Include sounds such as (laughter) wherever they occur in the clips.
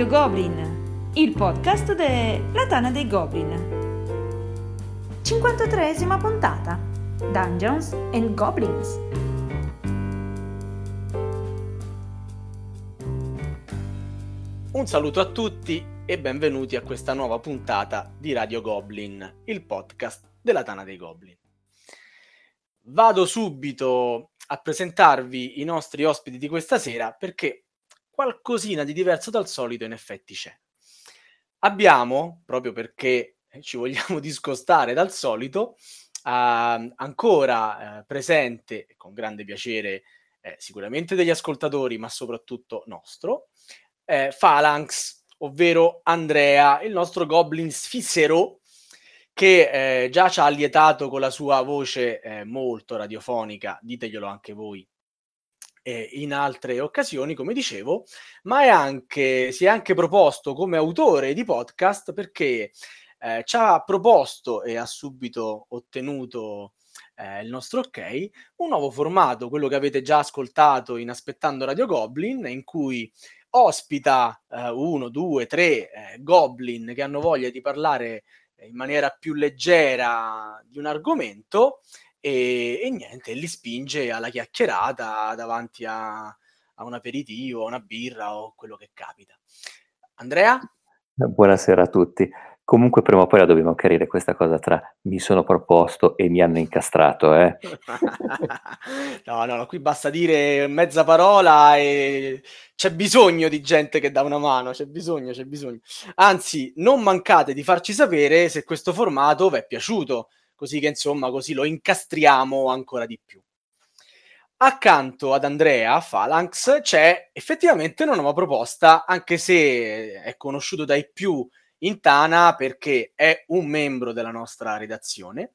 Radio Goblin, il podcast della Tana dei Goblin. 53esima puntata. Dungeons and Goblins. Un saluto a tutti e benvenuti a questa nuova puntata di Radio Goblin, il podcast della Tana dei Goblin. Vado subito a presentarvi i nostri ospiti di questa sera perché qualcosina di diverso dal solito in effetti c'è. Abbiamo, proprio perché ci vogliamo (laughs) discostare dal solito, uh, ancora uh, presente, con grande piacere, eh, sicuramente degli ascoltatori, ma soprattutto nostro, eh, Phalanx, ovvero Andrea, il nostro goblin sfissero, che eh, già ci ha allietato con la sua voce eh, molto radiofonica, diteglielo anche voi, eh, in altre occasioni, come dicevo, ma è anche, si è anche proposto come autore di podcast perché eh, ci ha proposto e ha subito ottenuto eh, il nostro ok, un nuovo formato, quello che avete già ascoltato in Aspettando Radio Goblin, in cui ospita eh, uno, due, tre eh, goblin che hanno voglia di parlare in maniera più leggera di un argomento e, e niente, li spinge alla chiacchierata davanti a, a un aperitivo, a una birra o quello che capita. Andrea? Buonasera a tutti. Comunque prima o poi la dobbiamo chiarire questa cosa tra mi sono proposto e mi hanno incastrato, eh? (laughs) no, no, qui basta dire mezza parola e c'è bisogno di gente che dà una mano, c'è bisogno, c'è bisogno. Anzi, non mancate di farci sapere se questo formato vi è piaciuto, così che insomma così lo incastriamo ancora di più. Accanto ad Andrea Phalanx c'è effettivamente una nuova proposta, anche se è conosciuto dai più in Tana perché è un membro della nostra redazione,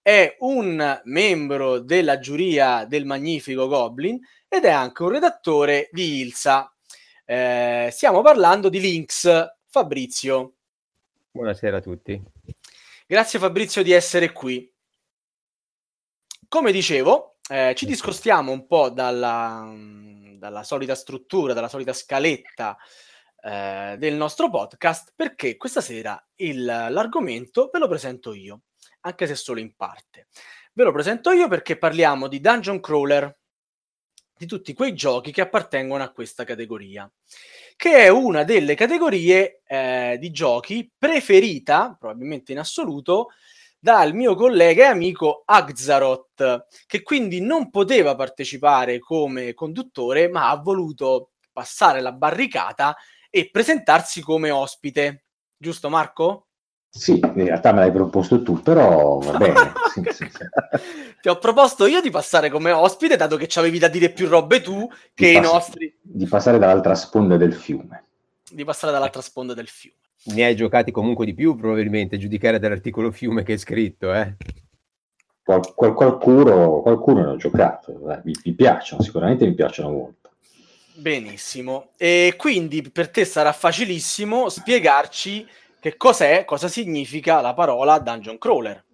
è un membro della giuria del Magnifico Goblin ed è anche un redattore di Ilsa. Eh, stiamo parlando di Lynx. Fabrizio. Buonasera a tutti. Grazie Fabrizio di essere qui. Come dicevo, eh, ci discostiamo un po' dalla, dalla solita struttura, dalla solita scaletta eh, del nostro podcast perché questa sera il, l'argomento ve lo presento io, anche se solo in parte. Ve lo presento io perché parliamo di dungeon crawler, di tutti quei giochi che appartengono a questa categoria, che è una delle categorie eh, di giochi preferita, probabilmente in assoluto, dal mio collega e amico Axaroth, che quindi non poteva partecipare come conduttore, ma ha voluto passare la barricata e presentarsi come ospite. Giusto Marco? Sì, in realtà me l'hai proposto tu, però va bene. (laughs) sì, sì, sì. Ti ho proposto io di passare come ospite, dato che ci avevi da dire più robe tu che i nostri. Di passare dall'altra sponda del fiume. Di passare dall'altra sponda del fiume. Ne hai giocati comunque di più, probabilmente, giudicare dall'articolo fiume che hai scritto, eh? Qual- qual- qualcuno, qualcuno ne ho giocato, mi, mi piacciono, sicuramente mi piacciono molto. Benissimo. E quindi per te sarà facilissimo spiegarci che cos'è, cosa significa la parola dungeon crawler.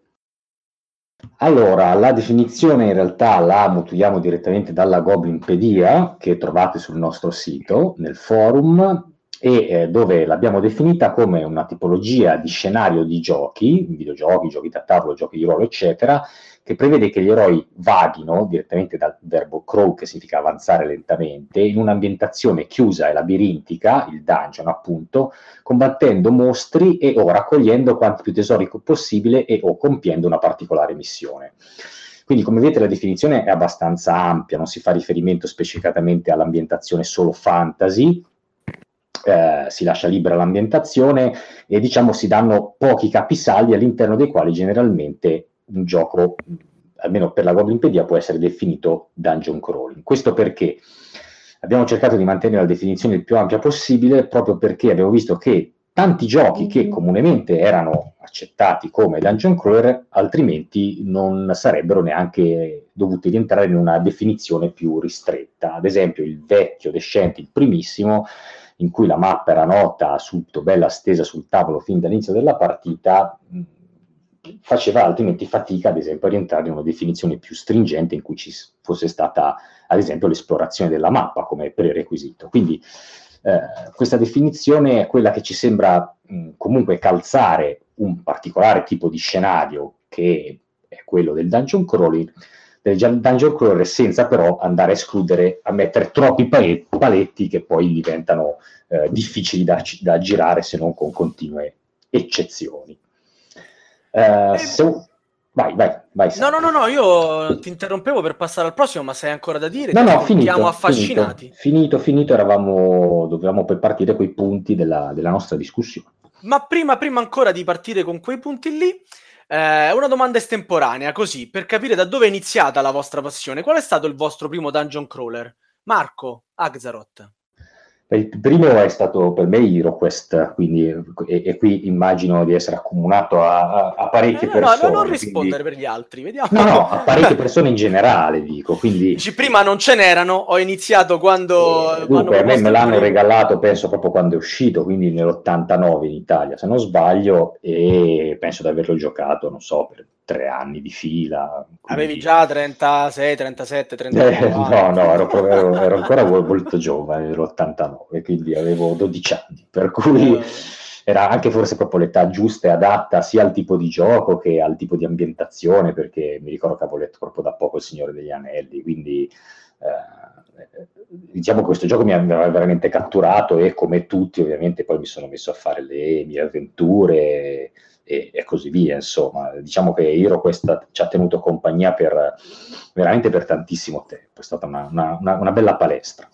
Allora, la definizione in realtà la mutuiamo direttamente dalla Goblinpedia che trovate sul nostro sito, nel forum, e eh, dove l'abbiamo definita come una tipologia di scenario di giochi, videogiochi, giochi da tavolo, giochi di ruolo, eccetera, che prevede che gli eroi vaghino direttamente dal verbo crawl, che significa avanzare lentamente, in un'ambientazione chiusa e labirintica, il dungeon appunto, combattendo mostri e o raccogliendo quanti più tesori possibile e o compiendo una particolare missione. Quindi, come vedete, la definizione è abbastanza ampia, non si fa riferimento specificatamente all'ambientazione solo fantasy, eh, si lascia libera l'ambientazione e diciamo si danno pochi capisaldi all'interno dei quali generalmente un gioco, almeno per la Goblinpedia, può essere definito dungeon crawling. Questo perché abbiamo cercato di mantenere la definizione il più ampia possibile, proprio perché abbiamo visto che tanti giochi che comunemente erano accettati come dungeon crawler, altrimenti non sarebbero neanche dovuti rientrare in una definizione più ristretta. Ad esempio, il vecchio Descent, il primissimo, in cui la mappa era nota subito, bella stesa sul tavolo fin dall'inizio della partita, faceva altrimenti fatica, ad esempio, a rientrare in una definizione più stringente in cui ci fosse stata, ad esempio, l'esplorazione della mappa come prerequisito. Quindi eh, questa definizione è quella che ci sembra mh, comunque calzare un particolare tipo di scenario che è quello del dungeon crawling, del dungeon crawler senza però andare a escludere, a mettere troppi paletti che poi diventano eh, difficili da, da, girare se non con continue eccezioni. Uh, se, vai, vai, vai. No, no, no, no, io ti interrompevo per passare al prossimo, ma sei ancora da dire? No, no, finito, siamo affascinati. Finito, finito, finito, eravamo, dovevamo poi partire con i punti della, della nostra discussione. Ma prima, prima ancora di partire con quei punti lì, eh, una domanda estemporanea, così, per capire da dove è iniziata la vostra passione. Qual è stato il vostro primo dungeon crawler? Marco, Axaroth. Il primo è stato per me HeroQuest, quindi, e, e qui immagino di essere accomunato a, a, parecchie eh, no, persone. No, non rispondere quindi... per gli altri, vediamo. No, no, a parecchie (laughs) persone in generale, dico. Quindi... Dici, prima non ce n'erano, ho iniziato quando... Eh, dunque, a me me l'hanno regalato, penso, proprio quando è uscito, quindi nell'89 in Italia, se non sbaglio, e penso di averlo giocato, non so, per tre anni di fila. Quindi... Avevi già 36, 37, 38 eh, No, no, ero, ero, ero ancora molto giovane, ero 89, quindi avevo 12 anni, per cui eh. era anche forse proprio l'età giusta e adatta sia al tipo di gioco che al tipo di ambientazione, perché mi ricordo che avevo letto proprio da poco Il Signore degli Anelli, quindi... Eh, diciamo che questo gioco mi aveva veramente catturato e come tutti ovviamente poi mi sono messo a fare le mie avventure e, e, così via. Insomma, diciamo che Hero questa ci ha tenuto compagnia per veramente per tantissimo tempo. È stata una, una, una, una bella palestra.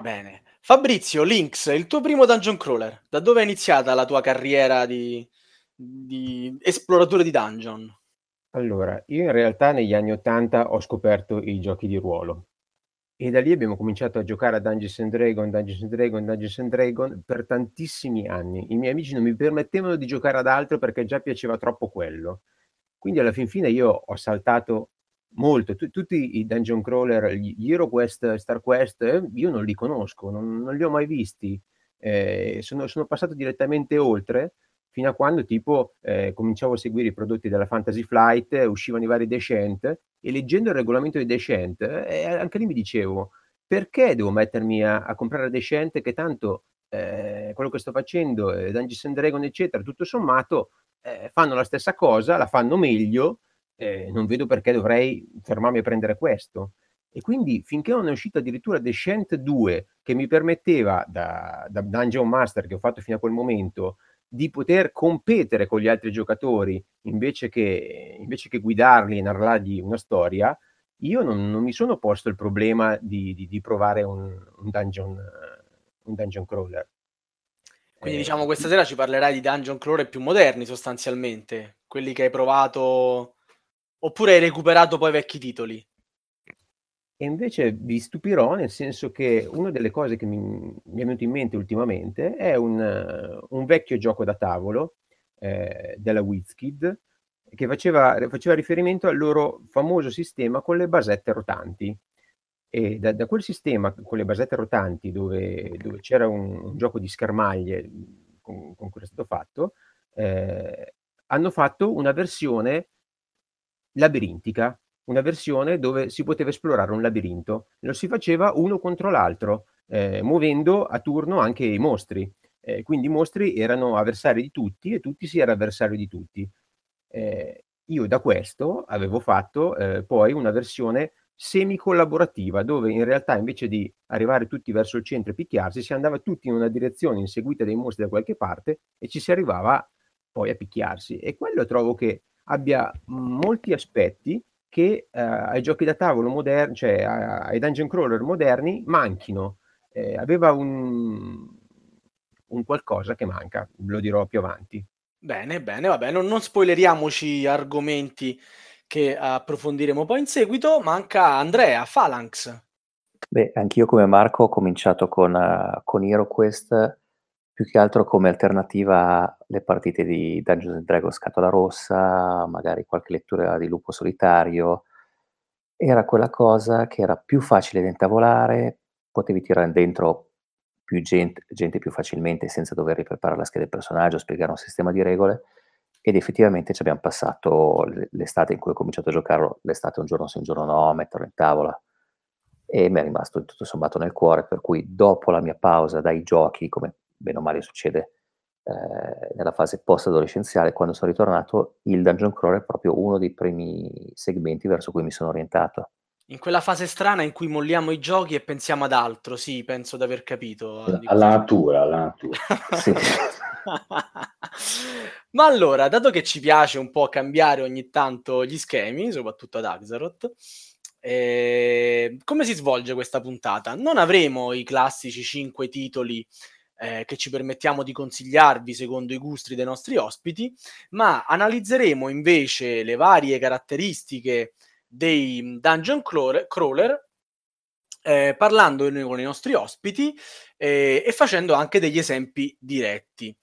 Bene. Fabrizio, Lynx, il tuo primo dungeon crawler, da dove è iniziata la tua carriera di, di esploratore di dungeon? Allora, io in realtà negli anni 80 ho scoperto i giochi di ruolo e da lì abbiamo cominciato a giocare a Dungeons and Dragons, Dungeons and Dragons, Dungeons and Dragons per tantissimi anni. I miei amici non mi permettevano di giocare ad altro perché già piaceva troppo quello. Quindi alla fin fine io ho saltato molto. T- tutti i dungeon crawler, gli HeroQuest, StarQuest, eh, io non li conosco, non, non li ho mai visti. Eh, sono, sono, passato direttamente oltre fino a quando tipo eh, cominciavo a seguire i prodotti della Fantasy Flight, uscivano i vari Descent e leggendo il regolamento di Descent, eh, anche lì mi dicevo, perché devo mettermi a, a comprare Descent che tanto eh, quello che sto facendo, eh, Dungeons and Dragons, eccetera, tutto sommato eh, fanno la stessa cosa, la fanno meglio, eh, non vedo perché dovrei fermarmi a prendere questo. E quindi finché non è uscito addirittura Descent 2, che mi permetteva da, da Dungeon Master che ho fatto fino a quel momento, di poter competere con gli altri giocatori invece che, invece che guidarli e narrargli una storia, io non, non, mi sono posto il problema di, di, di provare un, un, dungeon, un, dungeon, crawler. Quindi eh, diciamo questa sera ci parlerai di dungeon crawler più moderni sostanzialmente, quelli che hai provato oppure hai recuperato poi vecchi titoli? Invece vi stupirò nel senso che una delle cose che mi, mi è venuto in mente ultimamente è un, un vecchio gioco da tavolo eh, della WizKid che faceva, faceva, riferimento al loro famoso sistema con le basette rotanti. E da, da quel sistema con le basette rotanti, dove, dove c'era un, un, gioco di schermaglie con, con cui è stato fatto, eh, hanno fatto una versione labirintica una versione dove si poteva esplorare un labirinto. Lo si faceva uno contro l'altro, eh, muovendo a turno anche i mostri. Eh, quindi i mostri erano avversari di tutti e tutti si era avversario di tutti. Eh, io da questo avevo fatto eh, poi una versione semi-collaborativa, dove in realtà invece di arrivare tutti verso il centro e picchiarsi, si andava tutti in una direzione inseguita dai mostri da qualche parte e ci si arrivava poi a picchiarsi. E quello trovo che abbia molti aspetti che eh, ai giochi da tavolo moderni, cioè ai dungeon crawler moderni, manchino. Eh, aveva un, un, qualcosa che manca, lo dirò più avanti. Bene, bene, vabbè, non, non spoileriamoci argomenti che approfondiremo poi in seguito. Manca Andrea, Phalanx. Beh, anch'io come Marco ho cominciato con, uh, con HeroQuest più che altro come alternativa alle partite di Dungeons and Dragons Scatola Rossa, magari qualche lettura di Lupo Solitario. Era quella cosa che era più facile da intavolare, potevi tirare dentro più gente, gente più facilmente senza dover ripreparare la scheda del personaggio, spiegare un sistema di regole ed effettivamente ci abbiamo passato l'estate in cui ho cominciato a giocarlo, l'estate un giorno sì, un giorno no, metterlo in tavola e mi è rimasto tutto sommato nel cuore, per cui dopo la mia pausa dai giochi, come bene o male succede eh, nella fase post-adolescenziale, quando sono ritornato, il Dungeon Crawler è proprio uno dei primi segmenti verso cui mi sono orientato. In quella fase strana in cui molliamo i giochi e pensiamo ad altro, sì, penso di aver capito. Alla, alla natura, alla natura. (laughs) sì. Ma allora, dato che ci piace un po' cambiare ogni tanto gli schemi, soprattutto ad Axaroth, eh, come si svolge questa puntata? Non avremo i classici 5 titoli eh, che ci permettiamo di consigliarvi secondo i gusti dei nostri ospiti, ma analizzeremo invece le varie caratteristiche dei dungeon crawler eh, parlando con i nostri ospiti eh, e facendo anche degli esempi diretti.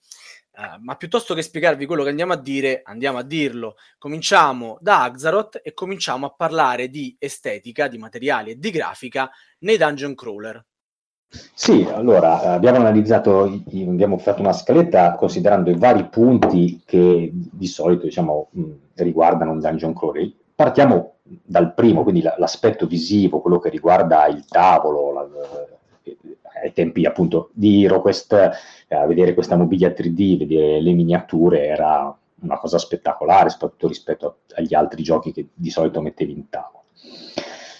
Uh, ma piuttosto che spiegarvi quello che andiamo a dire, andiamo a dirlo. Cominciamo da Axaroth e cominciamo a parlare di estetica, di materiali e di grafica nei dungeon crawler. Sì, allora abbiamo analizzato, abbiamo fatto una scaletta considerando i vari punti che di solito diciamo, riguardano un dungeon crawler. Partiamo dal primo, quindi l'aspetto visivo, quello che riguarda il tavolo, la, ai tempi appunto di HeroQuest, eh, vedere questa mobilia 3D, vedere le miniature era una cosa spettacolare, soprattutto rispetto agli altri giochi che di solito mettevi in tavolo.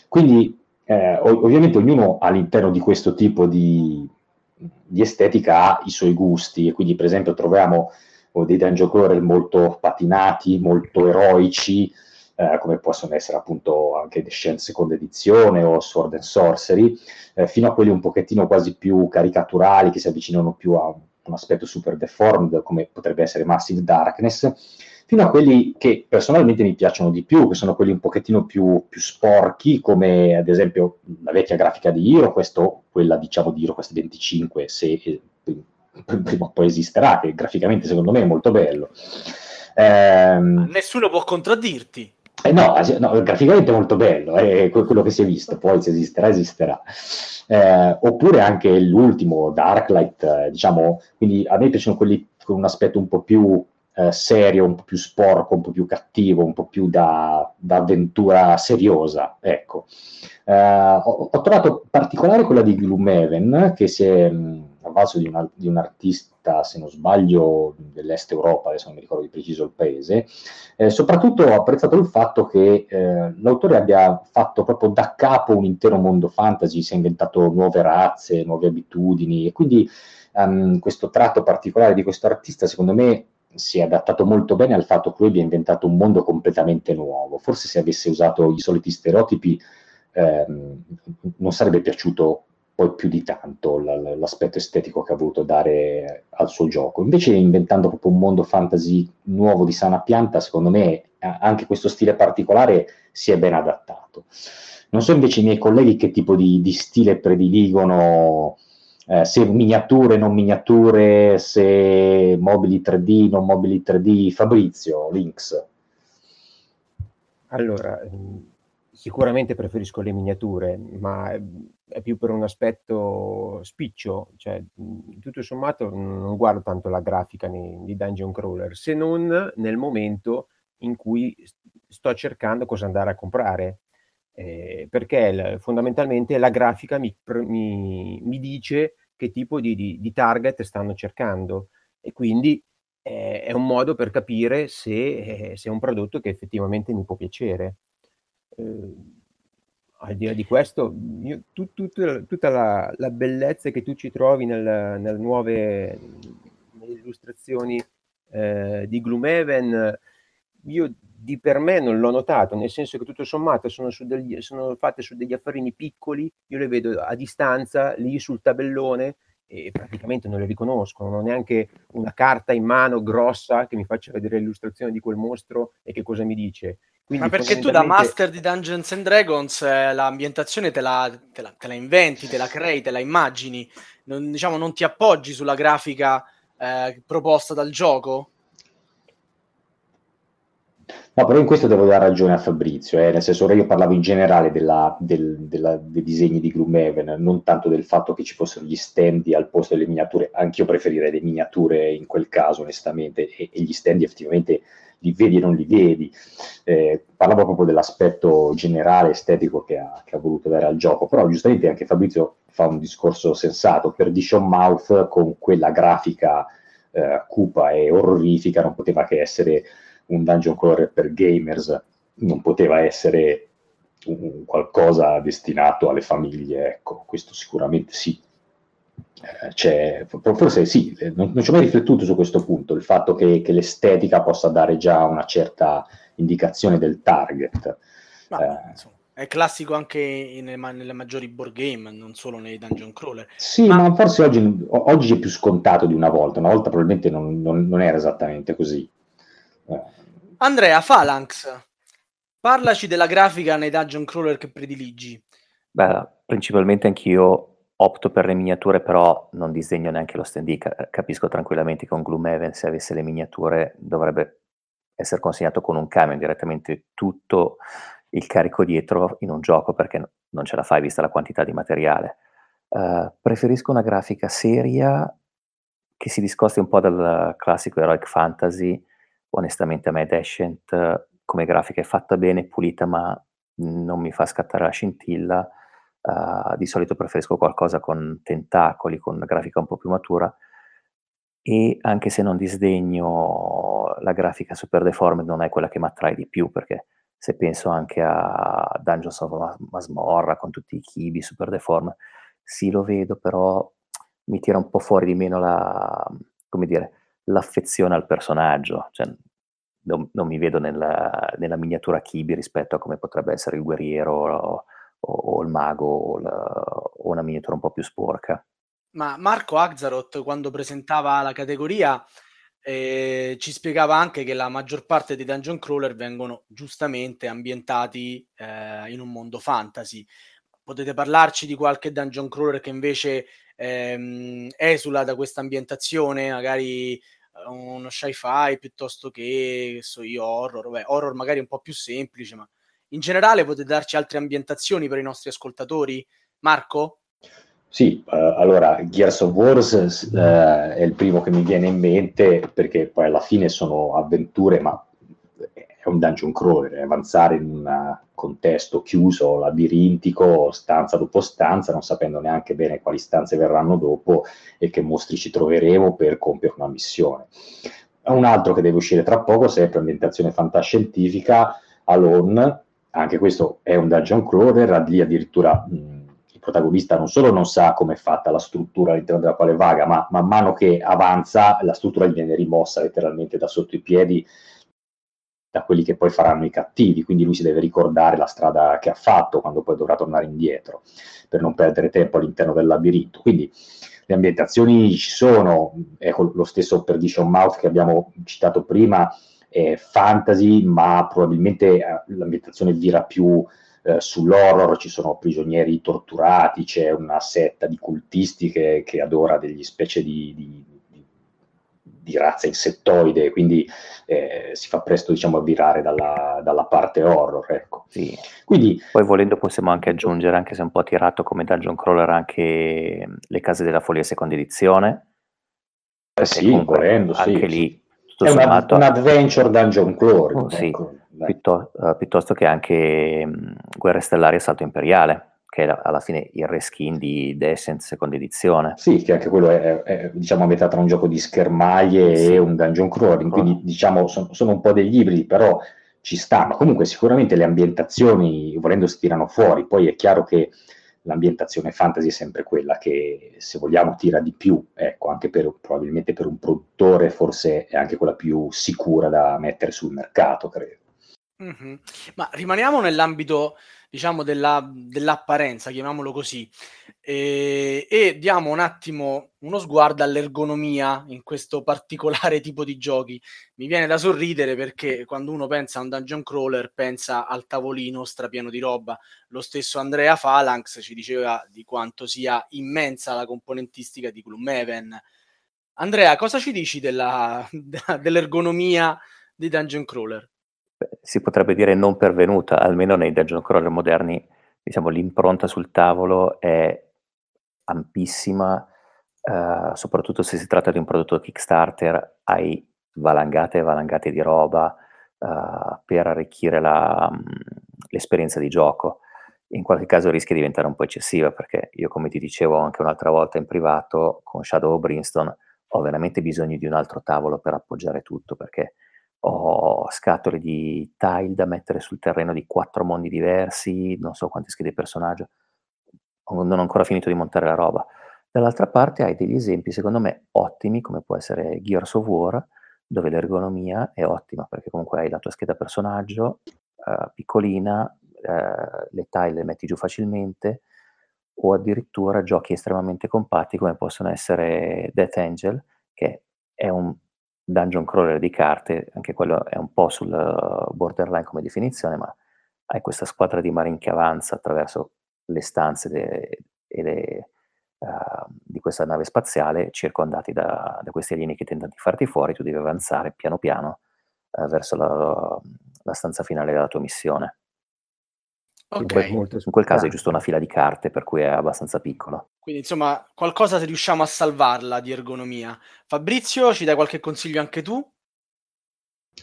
Quindi eh, ovviamente ognuno all'interno di questo tipo di, di, estetica ha i suoi gusti e quindi per esempio troviamo oh, dei dungeon crawler molto patinati, molto eroici, eh, come possono essere appunto anche The Science seconda edizione o Sword and Sorcery, eh, fino a quelli un pochettino quasi più caricaturali che si avvicinano più a un aspetto super deformed come potrebbe essere Massive Darkness, fino a quelli che personalmente mi piacciono di più, che sono quelli un pochettino più, più sporchi, come ad esempio la vecchia grafica di Hero, questo, quella diciamo di Hero Quest 25, se eh, (laughs) prima o poi esisterà, che graficamente secondo me è molto bello. Eh, Nessuno può contraddirti. Eh no, no, graficamente è molto bello, è quello che si è visto, poi se esisterà, esisterà. Eh, oppure anche l'ultimo, Darklight, eh, diciamo, quindi a me piacciono quelli con un aspetto un po' più eh, serio, un po' più sporco, un po' più cattivo, un po' più da, da avventura seriosa, ecco. Eh, ho, ho, trovato particolare quella di Gloomhaven, che si è mh, avvalso di, di un artista se non sbaglio, dell'est Europa, adesso non mi ricordo di preciso il paese. Eh, soprattutto ho apprezzato il fatto che eh, l'autore abbia fatto proprio da capo un intero mondo fantasy, si è inventato nuove razze, nuove abitudini e quindi um, questo tratto particolare di questo artista, secondo me, si è adattato molto bene al fatto che lui abbia inventato un mondo completamente nuovo. Forse se avesse usato i soliti stereotipi ehm, non sarebbe piaciuto poi più di tanto l- l'aspetto estetico che ha voluto dare al suo gioco. Invece inventando proprio un mondo fantasy nuovo di sana pianta, secondo me anche questo stile particolare si è ben adattato. Non so invece i miei colleghi che tipo di, di stile prediligono, eh, se miniature, non miniature, se mobili 3D, non mobili 3D. Fabrizio, Links. Allora, sicuramente preferisco le miniature, ma è più per un aspetto spiccio, cioè tutto sommato non guardo tanto la grafica di Dungeon Crawler, se non nel momento in cui sto cercando cosa andare a comprare, eh, perché il, fondamentalmente la grafica mi, mi, mi dice che tipo di, di, di, target stanno cercando e quindi eh, è un modo per capire se, eh, se, è un prodotto che effettivamente mi può piacere. Eh, al di là di questo, io, tu, tu, tutta la, la, bellezza che tu ci trovi nel, nelle nuove nelle illustrazioni eh, di Gloomhaven, io di per me non l'ho notato, nel senso che tutto sommato sono, degli, sono fatte su degli affarini piccoli, io le vedo a distanza lì sul tabellone e praticamente non le riconosco, non ho neanche una carta in mano grossa che mi faccia vedere l'illustrazione di quel mostro e che cosa mi dice. Quindi Ma perché tu da master di Dungeons and Dragons eh, l'ambientazione te la, te, la, te la, inventi, te la crei, te la immagini, non, diciamo, non ti appoggi sulla grafica eh, proposta dal gioco? No, però in questo devo dare ragione a Fabrizio, eh, nel senso che io parlavo in generale della, del, della, dei disegni di Gloomhaven, non tanto del fatto che ci fossero gli stendi al posto delle miniature, anch'io preferirei le miniature in quel caso onestamente, e, e gli stendi effettivamente li vedi e non li vedi. Eh, parlavo proprio dell'aspetto generale estetico che ha, che ha, voluto dare al gioco, però giustamente anche Fabrizio fa un discorso sensato. Perdition Mouth con quella grafica eh, cupa e orrorifica non poteva che essere un dungeon crawler per gamers, non poteva essere un qualcosa destinato alle famiglie, ecco, questo sicuramente sì. Eh, forse sì, eh, non, non, ci ho mai riflettuto su questo punto, il fatto che, che, l'estetica possa dare già una certa indicazione del target. Ma, eh, è classico anche in, nelle maggiori board game, non solo nei dungeon crawler. Sì, ma, ma forse oggi, oggi, è più scontato di una volta, una volta probabilmente non, non, non era esattamente così. Eh. Andrea, Phalanx, parlaci della grafica nei dungeon crawler che prediligi. Beh, principalmente anch'io opto per le miniature, però non disegno neanche lo stand Capisco tranquillamente che con Gloomhaven, se avesse le miniature, dovrebbe essere consegnato con un camion direttamente tutto il carico dietro in un gioco perché non ce la fai vista la quantità di materiale. Uh, preferisco una grafica seria che si discosti un po' dal classico heroic fantasy. Onestamente a me Descent come grafica è fatta bene, pulita, ma non mi fa scattare la scintilla. Uh, di solito preferisco qualcosa con tentacoli, con grafica un po' più matura. E anche se non disdegno la grafica super deformed non è quella che mi attrae di più perché se penso anche a Dungeons of Masmorra con tutti i kibi super deformed sì lo vedo però mi tira un po' fuori di meno la, come dire, l'affezione al personaggio cioè, non, non, mi vedo nella, nella miniatura kibi rispetto a come potrebbe essere il guerriero o, o, o il mago o, la, o, una miniatura un po' più sporca. Ma Marco Axaroth, quando presentava la categoria, eh, ci spiegava anche che la maggior parte dei dungeon crawler vengono giustamente ambientati eh, in un mondo fantasy. Potete parlarci di qualche dungeon crawler che invece ehm, esula da questa ambientazione, magari uno sci-fi piuttosto che, so io, horror, Beh, horror magari un po' più semplice, ma in generale potete darci altre ambientazioni per i nostri ascoltatori? Marco? Sì, uh, allora Gears of Wars uh, è il primo che mi viene in mente perché poi alla fine sono avventure, ma è un dungeon crawler, avanzare in un contesto chiuso, labirintico, stanza dopo stanza, non sapendo neanche bene quali stanze verranno dopo e che mostri ci troveremo per compiere una missione. Un altro che deve uscire tra poco, sempre ambientazione fantascientifica, Alone, anche questo è un dungeon crawler, lì addirittura mh, il protagonista non solo non sa come è fatta la struttura all'interno della quale vaga, ma man mano che avanza la struttura gli viene rimossa letteralmente da sotto i piedi da quelli che poi faranno i cattivi, quindi lui si deve ricordare la strada che ha fatto quando poi dovrà tornare indietro per non perdere tempo all'interno del labirinto. Quindi le ambientazioni ci sono, ecco lo stesso Perdition Mouth che abbiamo citato prima, eh, fantasy, ma probabilmente eh, l'ambientazione vira più eh, sull'horror, ci sono prigionieri torturati, c'è una setta di cultisti che, che adora degli specie di, di, di razza insettoide, quindi eh, si fa presto diciamo, a virare dalla, dalla parte horror. Ecco. Sì. Quindi, Poi volendo possiamo anche aggiungere, anche se un po' tirato come Dungeon Crawler, anche le case della follia seconda edizione. Eh sì, volendo, anche sì. lì tutto è sommato... un adventure dungeon crawler. Oh, sì, ecco, piuttosto, uh, piuttosto, che anche um, Guerre Stellari e Salto Imperiale, che è alla fine il reskin di Descent seconda edizione. Sì, che anche quello è, è diciamo, a metà tra un gioco di schermaglie sì. e un dungeon crawling, quindi diciamo sono, sono un po' degli ibridi, però ci stanno. Comunque sicuramente le ambientazioni, volendo, si tirano fuori, poi è chiaro che l'ambientazione fantasy è sempre quella che, se vogliamo, tira di più, ecco, anche per, probabilmente per un produttore forse è anche quella più sicura da mettere sul mercato, credo. Mm-hmm. Ma rimaniamo nell'ambito, diciamo, della, dell'apparenza, chiamiamolo così, e, e, diamo un attimo uno sguardo all'ergonomia in questo particolare (laughs) tipo di giochi. Mi viene da sorridere perché quando uno pensa a un dungeon crawler pensa al tavolino strapieno di roba. Lo stesso Andrea Phalanx ci diceva di quanto sia immensa la componentistica di Gloomhaven. Andrea, cosa ci dici della, (laughs) dell'ergonomia di dungeon crawler? Si potrebbe dire non pervenuta, almeno nei dungeon crawler moderni, diciamo l'impronta sul tavolo è ampissima, uh, soprattutto se si tratta di un prodotto Kickstarter, hai valangate e valangate di roba, uh, per arricchire la, um, l'esperienza di gioco. In qualche caso rischia di diventare un po' eccessiva perché io, come ti dicevo anche un'altra volta in privato, con Shadow of Brimstone ho veramente bisogno di un altro tavolo per appoggiare tutto perché ho scatole di tile da mettere sul terreno di quattro mondi diversi, non so quante schede personaggio, non ho ancora finito di montare la roba. Dall'altra parte hai degli esempi, secondo me, ottimi, come può essere Gears of War, dove l'ergonomia è ottima, perché comunque hai la tua scheda personaggio, uh, piccolina, uh, le tile le metti giù facilmente, o addirittura giochi estremamente compatti come possono essere Death Angel, che è un dungeon crawler di carte, anche quello è un po' sul borderline come definizione, ma hai questa squadra di marine che avanza attraverso le stanze de- e le, uh, di questa nave spaziale, circondati da, da, questi alieni che tentano di farti fuori, tu devi avanzare piano piano uh, verso la, la stanza finale della tua missione. Okay. In, quel, in quel caso è giusto una fila di carte, per cui è abbastanza piccolo. Quindi, insomma, qualcosa se riusciamo a salvarla di ergonomia. Fabrizio, ci dai qualche consiglio anche tu?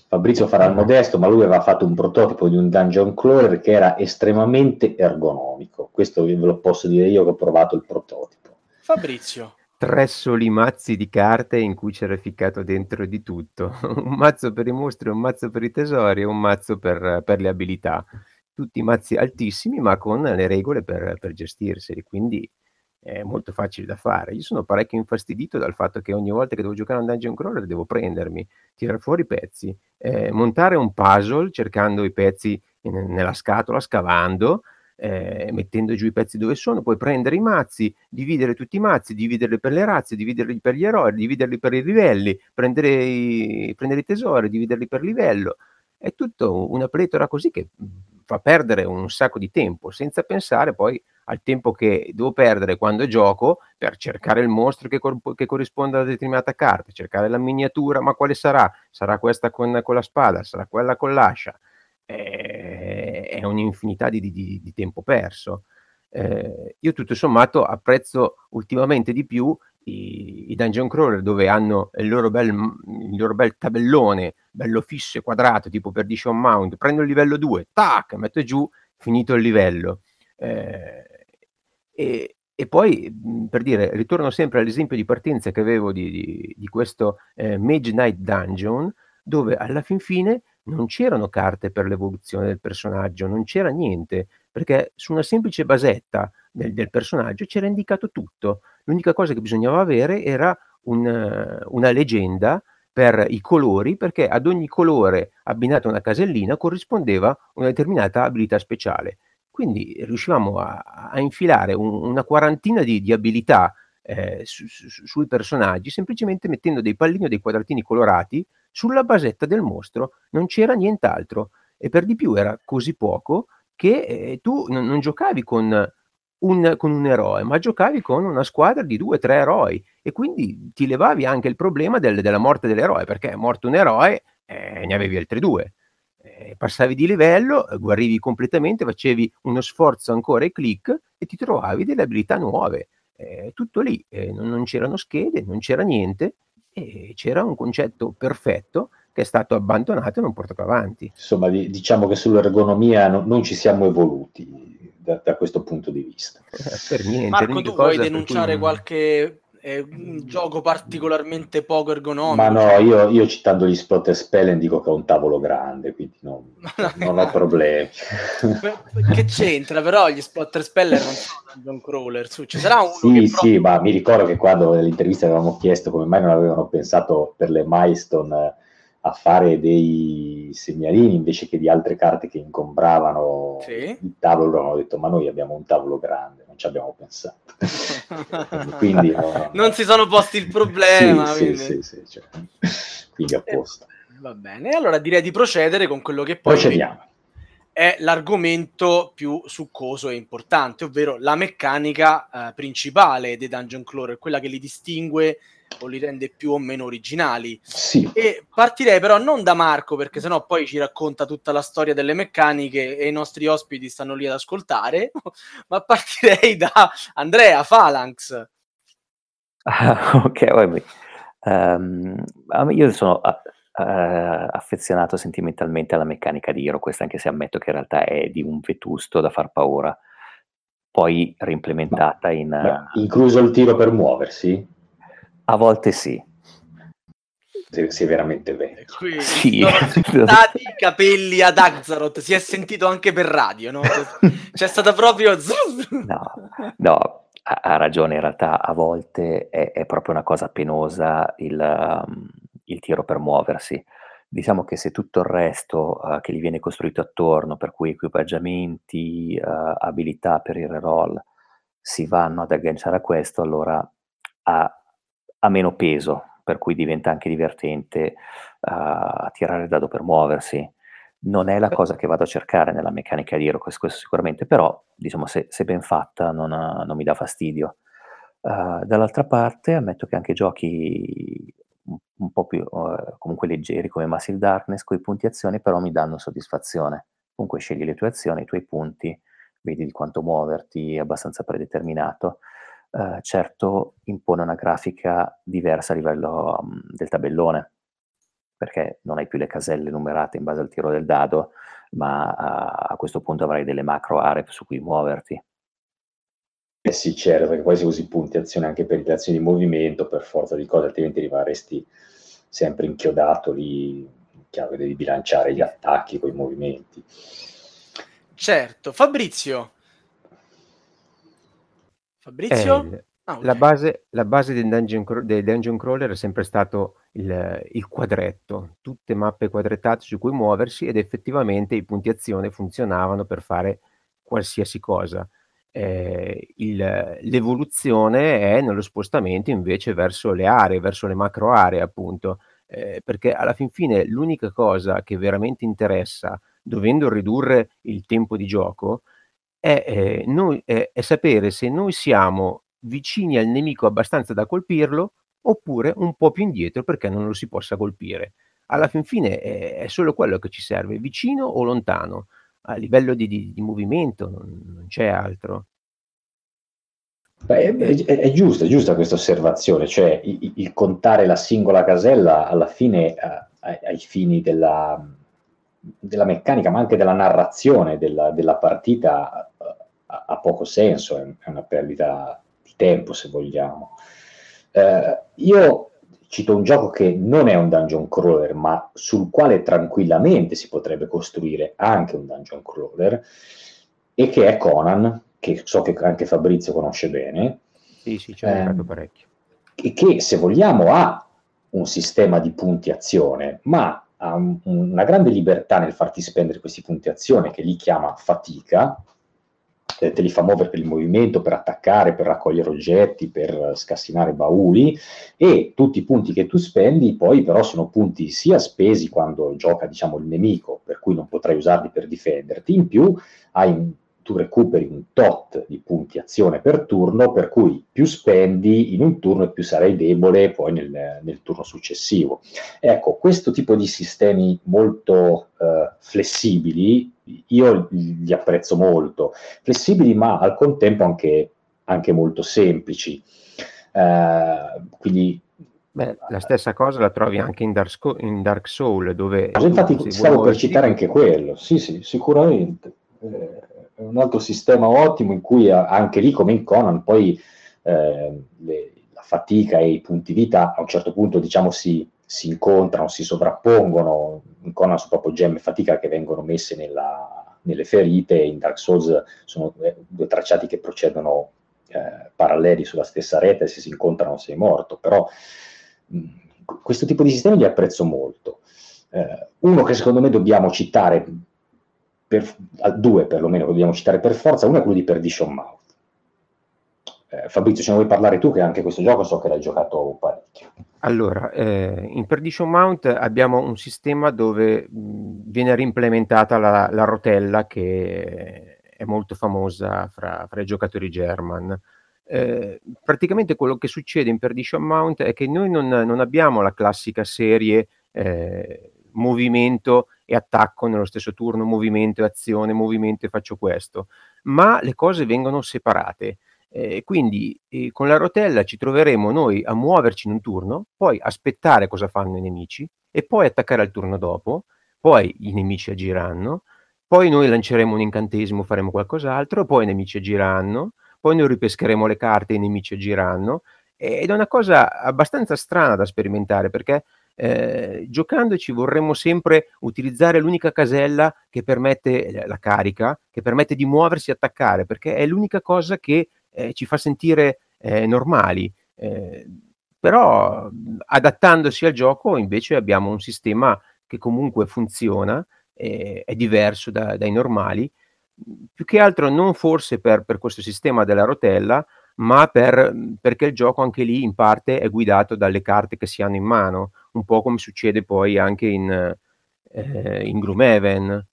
Fabrizio farà il modesto, ma lui aveva fatto un prototipo di un dungeon crawler che era estremamente ergonomico. Questo ve lo posso dire io che ho provato il prototipo. Fabrizio. Tre soli mazzi di carte in cui c'era ficcato dentro di tutto. (laughs) un mazzo per i mostri, un mazzo per i tesori e un mazzo per, per le abilità tutti mazzi altissimi, ma con le regole per, per gestirseli, quindi è molto facile da fare. Io sono parecchio infastidito dal fatto che ogni volta che devo giocare a un dungeon crawler devo prendermi, tirare fuori i pezzi, eh, montare un puzzle cercando i pezzi in, nella scatola, scavando, eh, mettendo giù i pezzi dove sono, poi prendere i mazzi, dividere tutti i mazzi, dividerli per le razze, dividerli per gli eroi, dividerli per i livelli, prendere i, prendere i tesori, dividerli per livello. È tutto una pletora così che fa perdere un sacco di tempo, senza pensare poi al tempo che devo perdere quando gioco per cercare il mostro che, cor- che corrisponde a determinata carta, cercare la miniatura, ma quale sarà? Sarà questa con, con la spada, sarà quella con l'ascia? Eh, è un'infinità di, di, di tempo perso. Eh, io tutto sommato apprezzo ultimamente di più i, i dungeon crawler dove hanno il loro, bel, il loro bel tabellone bello fisso e quadrato tipo per Dishon Mount prendo il livello 2 tac metto giù finito il livello. Eh, e, e, poi per dire ritorno sempre all'esempio di partenza che avevo di, di, di questo eh, Mage Knight Dungeon dove alla fin fine non c'erano carte per l'evoluzione del personaggio, non c'era niente, perché su una semplice basetta del, del personaggio c'era indicato tutto. L'unica cosa che bisognava avere era un, una leggenda per i colori, perché ad ogni colore abbinata a una casellina corrispondeva una determinata abilità speciale. Quindi riuscivamo a, a infilare un, una quarantina di, di abilità eh, su, su, sui personaggi semplicemente mettendo dei pallini o dei quadratini colorati sulla basetta del mostro, non c'era nient'altro e per di più era così poco che eh, tu non, non giocavi con un, con un eroe, ma giocavi con una squadra di due o tre eroi e quindi ti levavi anche il problema del, della morte dell'eroe, perché è morto un eroe, eh, ne avevi altri due. Eh, passavi di livello, guarivi completamente, facevi uno sforzo ancora e clic e ti trovavi delle abilità nuove. Eh, tutto lì, eh, non, non c'erano schede, non c'era niente e c'era un concetto perfetto che è stato abbandonato e non portato avanti. Insomma, diciamo che sull'ergonomia no, non ci siamo evoluti da, da questo punto di vista. Eh, per niente. Marco, tu vuoi denunciare cui... qualche eh, gioco particolarmente poco ergonomico? Ma no, io, io citando gli Splotter Spell dico che è un tavolo grande, quindi non, (laughs) non ho problemi. che c'entra? Però gli Splotter Speller non sono Dungeon Crawler, su, ci sarà uno Sì, proprio... sì, ma mi ricordo che quando nell'intervista avevamo chiesto come mai non avevano pensato per le milestone a fare dei segnalini invece che di altre carte che ingombravano sì. il tavolo, hanno detto ma noi abbiamo un tavolo grande, non ci abbiamo pensato. (laughs) quindi, no, no, non si sono posti il problema. Sì, sì, sì, cioè, quindi apposta. Eh, va bene, allora direi di procedere con quello che poi Procediamo. è l'argomento più succoso e importante, ovvero la meccanica eh, principale dei Dungeon Crawler, quella che li distingue o li rende più o meno originali. Sì. E partirei però non da Marco, perché sennò poi ci racconta tutta la storia delle meccaniche e i nostri ospiti stanno lì ad ascoltare, (laughs) ma partirei da Andrea Phalanx. Ah, (laughs) ok, vabbè. Um, io sono affezionato sentimentalmente alla meccanica di Hero Quest, anche se ammetto che in realtà è di un vetusto da far paura. Poi reimplementata in... Ma incluso il tiro per muoversi? A volte sì. Se, se veramente bene. Qui sì. sono stati (laughs) i capelli ad Axaroth, si è sentito anche per radio, no? (laughs) C'è stata proprio... (laughs) no, no ha, ha, ragione, in realtà a volte è, è proprio una cosa penosa il, um, il, tiro per muoversi. Diciamo che se tutto il resto uh, che gli viene costruito attorno, per cui equipaggiamenti, uh, abilità per il reroll, si vanno ad agganciare a questo, allora ha, ha meno peso, per cui diventa anche divertente uh, tirare il dado per muoversi non è la cosa che vado a cercare nella meccanica di Hero, questo, sicuramente, però diciamo se, se ben fatta non, non, mi dà fastidio. Uh, dall'altra parte ammetto che anche giochi un, un po' più uh, comunque leggeri come Massive Darkness, con i punti azione, però mi danno soddisfazione. Comunque scegli le tue azioni, i tuoi punti, vedi di quanto muoverti, è abbastanza predeterminato. Uh, certo impone una grafica diversa a livello um, del tabellone, perché non hai più le caselle numerate in base al tiro del dado, ma a, a questo punto avrai delle macro aree su cui muoverti. Eh sì, certo, perché poi se usi punti azione anche per le azioni di movimento, per forza di cose, altrimenti rimarresti sempre inchiodato lì, chiaro, devi bilanciare gli attacchi con i movimenti. Certo, Fabrizio. Fabrizio? Eh, Ah, okay. la, base, la, base, del dungeon, del dungeon, crawler è sempre stato il, il, quadretto, tutte mappe quadrettate su cui muoversi ed effettivamente i punti azione funzionavano per fare qualsiasi cosa. Eh, il, l'evoluzione è nello spostamento invece verso le aree, verso le macro aree appunto, eh, perché alla fin fine l'unica cosa che veramente interessa, dovendo ridurre il tempo di gioco, è, eh, noi, è, è sapere se noi siamo vicini al nemico abbastanza da colpirlo, oppure un po' più indietro perché non lo si possa colpire. Alla fin fine è, è solo quello che ci serve, vicino o lontano. A livello di, di, di movimento non, non, c'è altro. Beh, è, è, è, giusta, è giusta questa osservazione, cioè il, il, contare la singola casella alla fine eh, ai, ai, fini della, della, meccanica, ma anche della narrazione della, della partita eh, ha, ha, poco senso, è una perdita tempo, se vogliamo. Eh, io cito un gioco che non è un dungeon crawler, ma sul quale tranquillamente si potrebbe costruire anche un dungeon crawler, e che è Conan, che so che anche Fabrizio conosce bene. Sì, sì, ci ho eh, parecchio. E che, se vogliamo, ha un sistema di punti azione, ma ha un, una grande libertà nel farti spendere questi punti azione, che li chiama fatica, te li fa muovere per il movimento, per attaccare, per raccogliere oggetti, per scassinare bauli e tutti i punti che tu spendi poi però sono punti sia spesi quando gioca diciamo il nemico, per cui non potrai usarli per difenderti, in più hai tu recuperi un tot di punti azione per turno, per cui più spendi in un turno e più sarai debole poi nel, nel turno successivo. Ecco, questo tipo di sistemi molto eh, flessibili io li apprezzo molto, flessibili ma al contempo anche, anche molto semplici. Eh, quindi Beh, la stessa cosa la trovi anche in Dark, Sco- in Dark Soul, dove... Infatti stavo per citare anche quello, sì, sì, sicuramente. Eh, un altro sistema ottimo in cui anche lì, come in Conan, poi eh, le, la fatica e i punti vita a un certo punto, diciamo, si, si incontrano, si sovrappongono. In Conan sono proprio gemme e fatica che vengono messe nella, nelle ferite, in Dark Souls sono due tracciati che procedono eh, paralleli sulla stessa rete, se si incontrano sei morto, però mh, questo tipo di sistemi li apprezzo molto. Eh, uno che secondo me dobbiamo citare per, due perlomeno dobbiamo citare per forza, uno è quello di Perdition Mouth. Eh, Fabrizio, ce ne vuoi parlare tu che anche questo gioco so che l'hai giocato parecchio. Allora, eh, in Perdition Mount abbiamo un sistema dove mh, viene reimplementata la, la, rotella che è molto famosa fra, fra i giocatori German. Eh, praticamente quello che succede in Perdition Mount è che noi non, non abbiamo la classica serie eh, movimento e attacco nello stesso turno, movimento e azione, movimento e faccio questo, ma le cose vengono separate. Eh, quindi con la rotella ci troveremo noi a muoverci in un turno, poi aspettare cosa fanno i nemici e poi attaccare al turno dopo, poi i nemici agiranno, poi noi lanceremo un incantesimo, faremo qualcos'altro, poi i nemici agiranno, poi noi ripescheremo le carte e i nemici agiranno. Ed è una cosa abbastanza strana da sperimentare perché eh, giocandoci vorremmo sempre utilizzare l'unica casella che permette eh, la carica, che permette di muoversi e attaccare, perché è l'unica cosa che eh, ci fa sentire eh, normali. Eh, però adattandosi al gioco invece abbiamo un sistema che comunque funziona, è diverso da, dai normali, più che altro non forse per, per questo sistema della rotella, ma per, perché il gioco anche lì in parte è guidato dalle carte che si hanno in mano, un po' come succede poi anche in, eh, in Gloomhaven.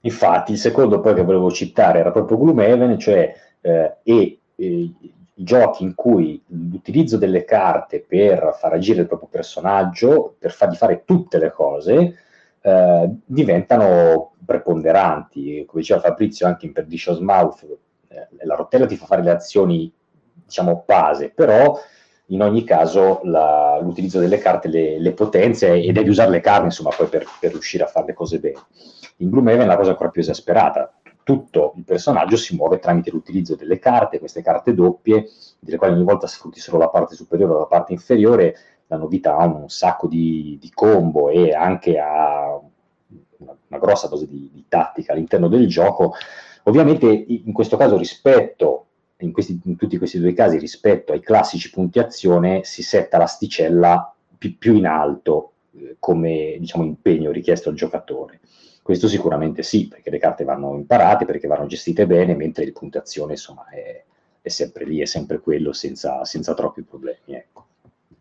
Infatti, il secondo poi che volevo citare era proprio Gloomhaven, cioè eh, e, e giochi in cui l'utilizzo delle carte per far agire il proprio personaggio, per fargli fare tutte le cose, eh, diventano preponderanti. Come diceva Fabrizio anche in Pernicious Mouth, eh, la rotella ti fa fare le azioni, diciamo, base, però in ogni caso la, l'utilizzo delle carte le, le potenzia e devi usare le carte, insomma, poi per, per riuscire a fare le cose bene. In Gloomhaven è la cosa ancora più esasperata, tutto il personaggio si muove tramite l'utilizzo delle carte, queste carte doppie, delle quali ogni volta sfrutti solo la parte superiore o la parte inferiore, danno vita a un sacco di, di combo e anche a una, una grossa dose di, di, tattica all'interno del gioco. Ovviamente in questo caso rispetto, in, questi, in tutti questi due casi, rispetto ai classici punti azione, si setta l'asticella più, più in alto eh, come diciamo, impegno richiesto al giocatore. Questo sicuramente sì, perché le carte vanno imparate, perché vanno gestite bene, mentre il punto azione insomma, è, è, sempre lì, è sempre quello, senza, senza troppi problemi. Ecco.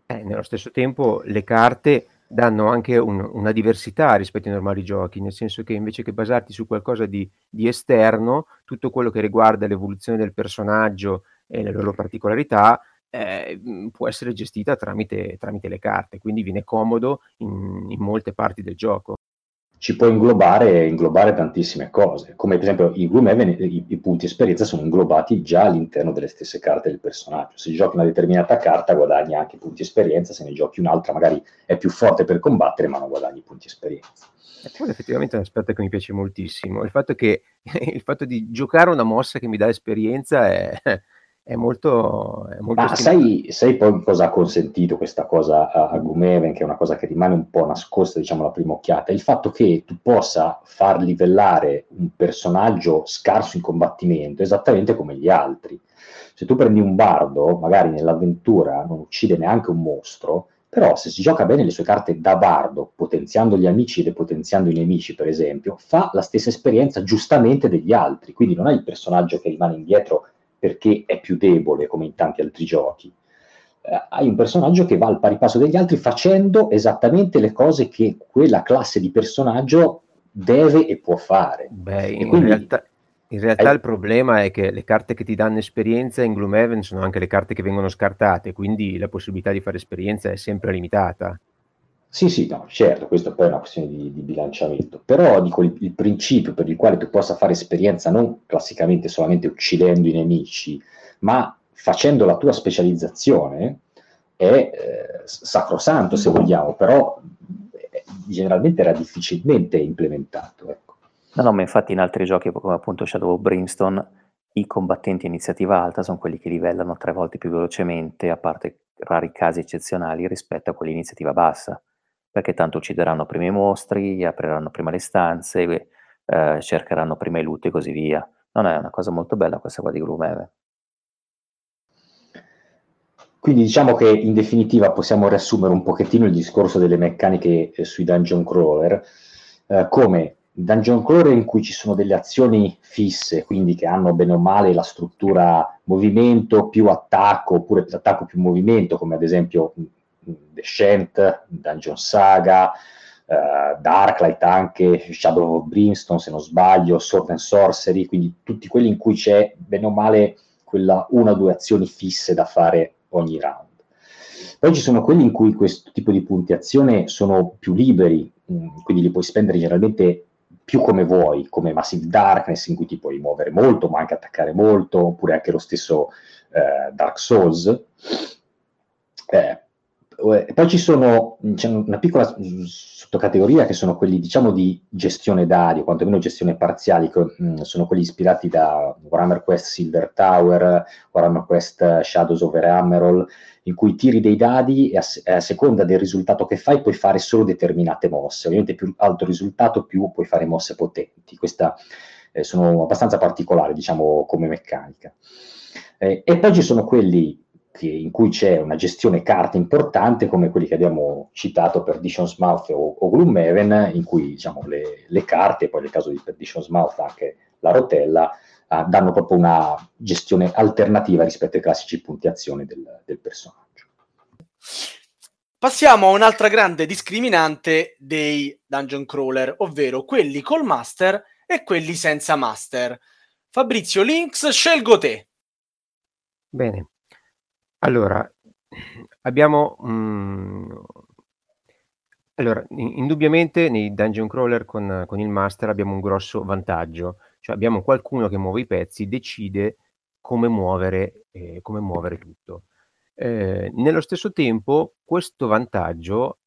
Eh, nello stesso tempo le carte danno anche un, una diversità rispetto ai normali giochi, nel senso che invece che basarti su qualcosa di, di esterno, tutto quello che riguarda l'evoluzione del personaggio e le loro particolarità eh, può essere gestita tramite, tramite, le carte, quindi viene comodo in, in molte parti del gioco ci può inglobare, inglobare tantissime cose, come per esempio in Gloomhaven i, i, punti esperienza sono inglobati già all'interno delle stesse carte del personaggio. Se giochi una determinata carta guadagni anche punti esperienza, se ne giochi un'altra magari è più forte per combattere ma non guadagni punti esperienza. E poi effettivamente è un aspetto che mi piace moltissimo, il fatto, che, (laughs) il fatto di giocare una mossa che mi dà esperienza è, è molto, è molto Ma sai, sai, poi cosa ha consentito questa cosa a, a Gloomhaven, che è una cosa che rimane un po' nascosta, diciamo, alla prima occhiata? Il fatto che tu possa far livellare un personaggio scarso in combattimento esattamente come gli altri. Se tu prendi un bardo, magari nell'avventura non uccide neanche un mostro, però se si gioca bene le sue carte da bardo, potenziando gli amici e depotenziando i nemici, per esempio, fa la stessa esperienza giustamente degli altri. Quindi non hai il personaggio che rimane indietro perché è più debole come in tanti altri giochi. Eh, hai un personaggio che va al pari passo degli altri facendo esattamente le cose che quella classe di personaggio deve e può fare. Beh, in, quindi, realtà, in realtà hai... il problema è che le carte che ti danno esperienza in Gloomhaven sono anche le carte che vengono scartate, quindi la possibilità di fare esperienza è sempre limitata. Sì, sì, no, certo, questa poi è una questione di, di bilanciamento, però dico il, il, principio per il quale tu possa fare esperienza non classicamente solamente uccidendo i nemici, ma facendo la tua specializzazione è eh, sacrosanto se vogliamo, però eh, generalmente era difficilmente implementato. Ecco. No, no, ma infatti in altri giochi come appunto Shadow of Brimstone i combattenti a iniziativa alta sono quelli che livellano tre volte più velocemente, a parte rari casi eccezionali, rispetto a quelli a iniziativa bassa perché tanto uccideranno prima i mostri, apriranno prima le stanze, eh, cercheranno prima i lutti e così via. Non è una cosa molto bella questa qua di Gloomhaven. Quindi diciamo che in definitiva possiamo riassumere un pochettino il discorso delle meccaniche eh, sui dungeon crawler eh, come dungeon crawler in cui ci sono delle azioni fisse, quindi che hanno bene o male la struttura movimento più attacco oppure attacco più movimento, come ad esempio Descent, Dungeon Saga, uh, Darklight anche, Shadow of Brimstone se non sbaglio, Sword and Sorcery, quindi tutti quelli in cui c'è bene o male quella una o due azioni fisse da fare ogni round. Poi ci sono quelli in cui questo tipo di punti azione sono più liberi, mh, mm, quindi li puoi spendere generalmente più come vuoi, come Massive Darkness in cui ti puoi muovere molto ma anche attaccare molto, oppure anche lo stesso eh, Dark Souls. Eh, eh, poi ci sono c'è una piccola sottocategoria che sono quelli diciamo di gestione dadi, o quantomeno gestione mh, sono quelli ispirati da Warhammer Quest Silver Tower, Warhammer Quest Shadows over Emerald, in cui tiri dei dadi e a, seconda del risultato che fai puoi fare solo determinate mosse. Ovviamente più alto risultato più puoi fare mosse potenti. Questa eh, sono abbastanza particolari, diciamo, come meccanica. Eh, e poi ci sono quelli che, in cui c'è una gestione carte importante, come quelli che abbiamo citato per Dishon's Mouth o, o Gloomhaven, in cui diciamo, le, le, carte, poi nel caso di Dishon's Mouth anche la rotella, uh, danno proprio una gestione alternativa rispetto ai classici punti azione del, del personaggio. Passiamo a un'altra grande discriminante dei dungeon crawler, ovvero quelli col master e quelli senza master. Fabrizio Links, scelgo te. Bene, allora, abbiamo mhmm, allora, indubbiamente nei dungeon crawler con con il master abbiamo un grosso vantaggio, cioè abbiamo qualcuno che muove i pezzi, decide come muovere ehm, come muovere tutto. Ehm, nello stesso tempo questo vantaggio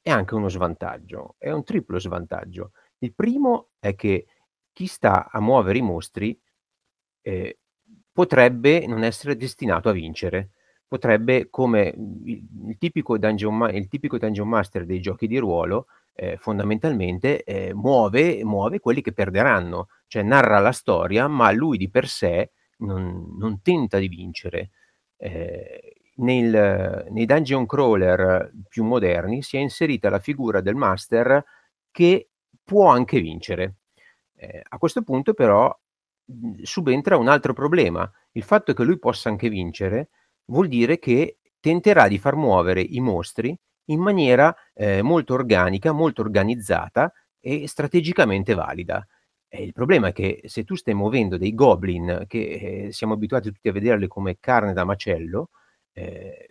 è anche uno svantaggio, è un triplo svantaggio. Il primo è che chi sta a muovere i mostri, ehm, potrebbe non essere destinato a vincere potrebbe, come il, il, tipico dungeon, il, tipico dungeon, master dei giochi di ruolo, eh, fondamentalmente eh, muove, muove, quelli che perderanno, cioè narra la storia, ma lui di per sé non, non tenta di vincere. Eh, nel, nei dungeon crawler più moderni si è inserita la figura del master che può anche vincere. Eh, a questo punto però subentra un altro problema, il fatto che lui possa anche vincere vuol dire che tenterà di far muovere i mostri in maniera eh, molto organica, molto organizzata e strategicamente valida. E il problema è che se tu stai muovendo dei goblin, che eh, siamo abituati tutti a vederli come carne da macello, eh,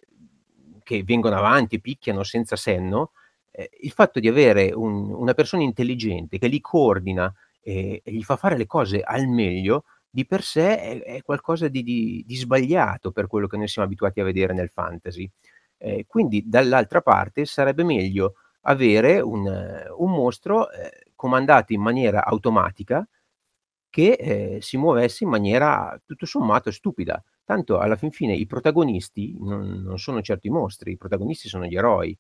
che vengono avanti, picchiano senza senno, eh, il fatto di avere un, una persona intelligente che li coordina e gli fa fare le cose al meglio di per sé è, è qualcosa di, di, di, sbagliato per quello che noi siamo abituati a vedere nel fantasy. Eh, quindi dall'altra parte sarebbe meglio avere un, un mostro eh, comandato in maniera automatica che eh, si muovesse in maniera tutto sommato stupida. Tanto alla fin fine i protagonisti non, non sono certo i mostri, i protagonisti sono gli eroi.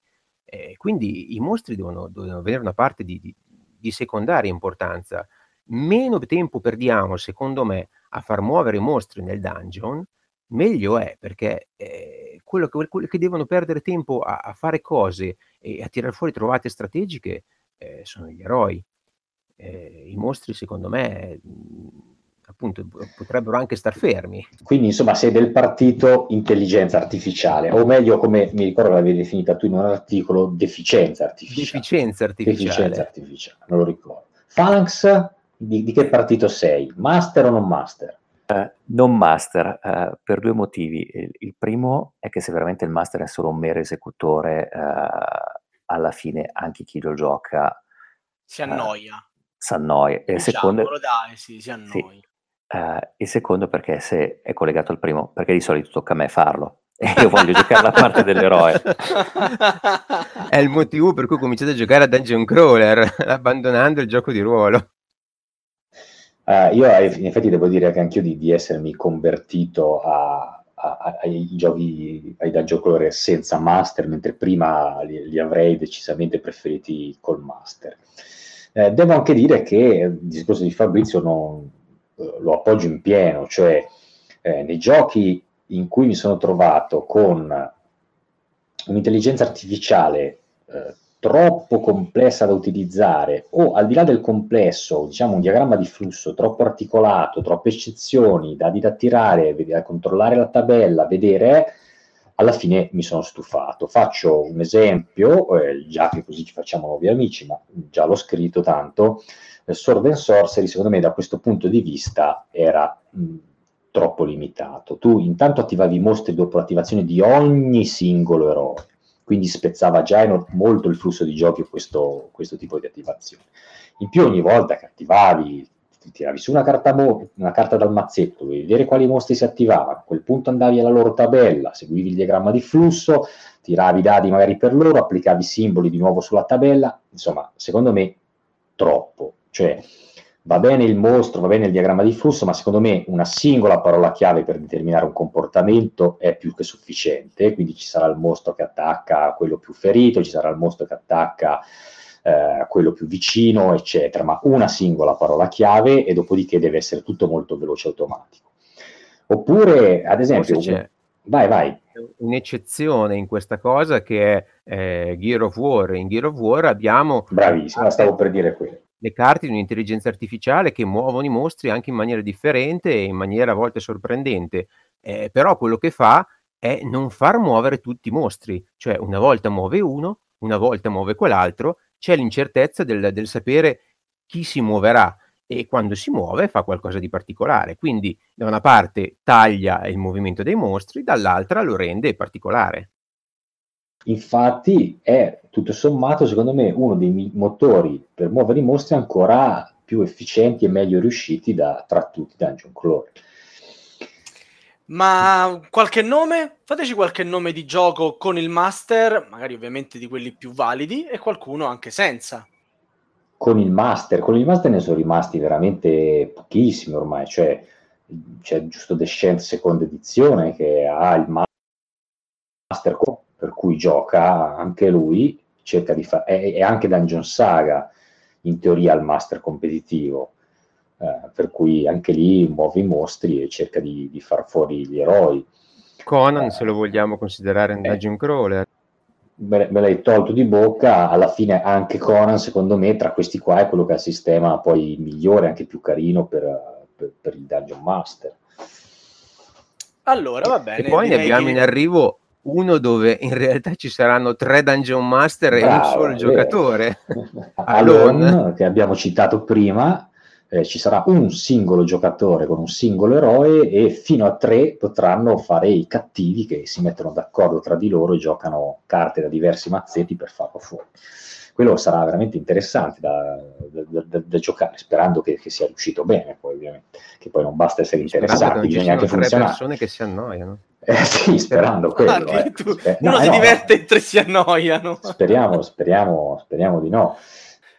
quindi i mostri devono, devono avere una parte di, di secondaria importanza meno tempo perdiamo, secondo me, a far muovere i mostri nel dungeon, meglio è, perché eh, quello, che, quello, che, devono perdere tempo a, a, fare cose e a tirare fuori trovate strategiche eh, sono gli eroi. Eh, I mostri, secondo me, mh, appunto, potrebbero anche star fermi. Quindi, insomma, sei del partito intelligenza artificiale, o meglio, come mi ricordo l'avevi definita tu in un articolo, deficienza artificiale. Deficienza artificiale. Deficienza artificiale, non lo ricordo. Phalanx di, di, che partito sei? Master o non master? Uh, non master, uh, per due motivi. Il, il, primo è che se veramente il master è solo un mero esecutore, uh, alla fine anche chi lo gioca si annoia. si annoia. E il secondo, dai, sì, si annoia. Sì. il secondo perché se è collegato al primo, perché di solito tocca a me farlo (laughs) e io voglio giocare la parte dell'eroe. (laughs) È il motivo per cui ho cominciato a giocare a Dungeon Crawler, (laughs) abbandonando il gioco di ruolo. Uh, io in effetti devo dire che anch'io di, di essermi convertito a, a, ai giochi, ai dungeon crawler senza master, mentre prima li, li avrei decisamente preferiti col master. Eh, devo anche dire che il discorso di Fabrizio non, eh, lo appoggio in pieno, cioè eh, nei giochi in cui mi sono trovato con un'intelligenza artificiale eh, troppo complessa da utilizzare o al di là del complesso, diciamo un diagramma di flusso troppo articolato, troppe eccezioni, dadi da tirare, vedere, controllare la tabella, vedere, alla fine mi sono stufato. Faccio un esempio, eh, già che così ci facciamo nuovi amici, ma già l'ho scritto tanto, eh, Sword Sorcery secondo me da questo punto di vista era mh, troppo limitato. Tu intanto attivavi i mostri dopo l'attivazione di ogni singolo eroe quindi spezzava già molto il flusso di giochi questo, questo tipo di attivazione. In più ogni volta che attivavi, tiravi su una carta, mo- una carta dal mazzetto, dovevi vedere quali mostri si attivavano, a quel punto andavi alla loro tabella, seguivi il diagramma di flusso, tiravi i dadi magari per loro, applicavi i simboli di nuovo sulla tabella, insomma, secondo me troppo, cioè va bene il mostro, va bene il diagramma di flusso, ma secondo me una singola parola chiave per determinare un comportamento è più che sufficiente, quindi ci sarà il mostro che attacca quello più ferito, ci sarà il mostro che attacca eh, quello più vicino, eccetera, ma una singola parola chiave e dopodiché deve essere tutto molto veloce e automatico. Oppure, ad esempio, c'è vai, vai. Un'eccezione in questa cosa che è eh, Gear of War. In Gear of War abbiamo Bravissimo, stavo per dire quello le carte di un'intelligenza artificiale che muovono i mostri anche in maniera differente e in maniera a volte sorprendente. Eh, però quello che fa è non far muovere tutti i mostri, cioè una volta muove uno, una volta muove quell'altro, c'è l'incertezza del, del sapere chi si muoverà e quando si muove fa qualcosa di particolare. Quindi da una parte taglia il movimento dei mostri, dall'altra lo rende particolare. Infatti è tutto sommato, secondo me, uno dei motori per muovere i mostri ancora più efficienti e meglio riusciti da, tra tutti Dungeon Crawler. Ma qualche nome? Fateci qualche nome di gioco con il master, magari ovviamente di quelli più validi, e qualcuno anche senza con il master, con il master ne sono rimasti veramente pochissimi ormai, cioè c'è giusto Descent seconda edizione che ha il master per cui gioca anche lui, cerca di fare, e anche Dungeon Saga in teoria il master competitivo, eh, per cui anche lì muove i mostri e cerca di, di far fuori gli eroi. Conan, eh, se lo vogliamo considerare un eh, dungeon crawler me, me l'hai tolto di bocca, alla fine anche Conan secondo me tra questi qua è quello che ha il sistema poi migliore, anche più carino per, per, per il Dungeon Master. Allora va bene. E poi ne abbiamo che... in arrivo uno dove in realtà ci saranno tre Dungeon Master Bravo, e un solo giocatore. (laughs) Alone, che abbiamo citato prima, eh, ci sarà un singolo giocatore con un singolo eroe e fino a tre potranno fare i cattivi che si mettono d'accordo tra di loro e giocano carte da diversi mazzetti per farlo fuori. Quello sarà veramente interessante da, da, da, da giocare, sperando che, che, sia riuscito bene, poi ovviamente, che poi non basta essere interessati, bisogna anche funzionare. persone che si annoiano. Eh sì, sperando quello. Ah, eh. tu, Sper- uno no, si no, diverte e tre si annoiano. Speriamo, speriamo, speriamo di no.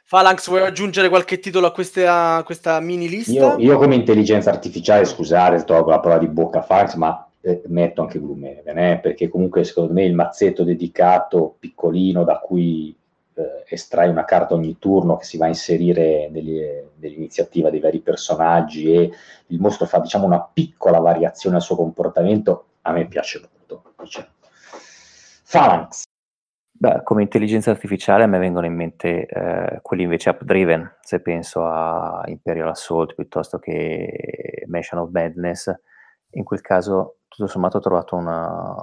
Phalanx, vuoi aggiungere qualche titolo a, queste, a questa mini lista? Io, io, come intelligenza artificiale, scusate, tolgo la parola di bocca a Phalanx, ma eh, metto anche Gloomhaven, eh, perché comunque secondo me il mazzetto dedicato, piccolino, da cui eh, estrai una carta ogni turno che si va a inserire nell'iniziativa dei vari personaggi e il mostro fa diciamo una piccola variazione al suo comportamento, a me piace molto. Diciamo. Phalanx. Beh, come intelligenza artificiale a me vengono in mente eh, quelli invece app-driven, se penso a Imperial Assault piuttosto che Mansion of Madness. In quel caso, tutto sommato, ho trovato una,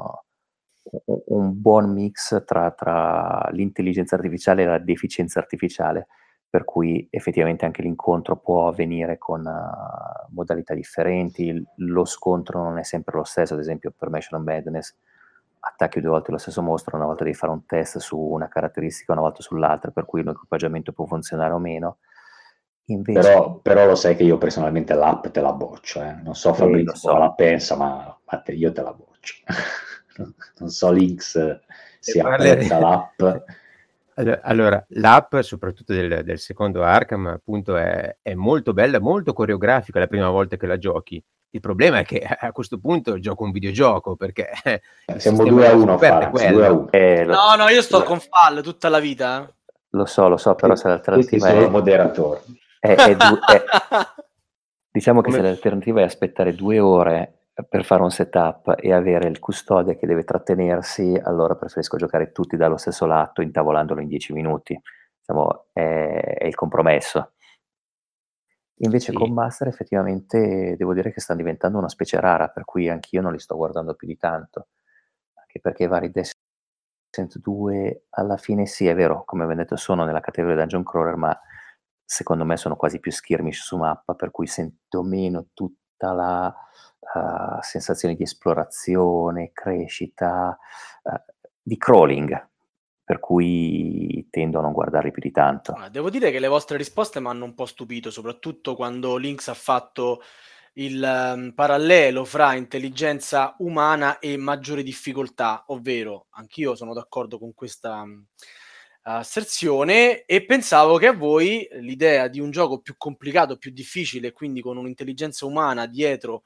un buon mix tra, tra, l'intelligenza artificiale e la deficienza artificiale, per cui effettivamente anche l'incontro può avvenire con uh, modalità differenti, lo scontro non è sempre lo stesso, ad esempio per Mansion of Madness attacchi due volte lo stesso mostro, una volta devi fare un test su una caratteristica, una volta sull'altra, per cui l'equipaggiamento può funzionare o meno. Invece... Però, però, lo sai che io personalmente l'app te la boccio, eh. non so Fabrizio so. la pensa, ma, ma te, io te la boccio. (laughs) non so Links se apprezza l'app. (laughs) Allora, l'app, soprattutto del, del secondo Arkham, appunto, è, è, molto bella, molto coreografica la prima volta che la giochi. Il problema è che (laughs) a questo punto gioco un videogioco perché (laughs) eh, siamo 2 a 1. Eh, no, no, io sto con Fall tutta la vita. Eh. Lo so, lo so, però se l'alternativa è moderatore. È, è, du- è, diciamo che Come... se l'alternativa è aspettare due ore per fare un setup e avere il custode che deve trattenersi, allora preferisco giocare tutti dallo stesso lato, intavolandolo in 10 minuti. Diciamo, è, è il compromesso. Invece sì. con Master effettivamente devo dire che stanno diventando una specie rara, per cui anch'io non li sto guardando più di tanto. Anche perché i vari Descent 2 alla fine sì, è vero, come abbiamo detto sono nella categoria Dungeon Crawler, ma secondo me sono quasi più skirmish su mappa, per cui sento meno tutta la uh, sensazione di esplorazione, crescita, uh, di crawling, per cui tendo a non guardarli più di tanto. devo dire che le vostre risposte mi hanno un po' stupito, soprattutto quando Lynx ha fatto il um, parallelo fra intelligenza umana e maggiore difficoltà, ovvero anch'io sono d'accordo con questa um, asserzione e pensavo che a voi l'idea di un gioco più complicato, più difficile, quindi con un'intelligenza umana dietro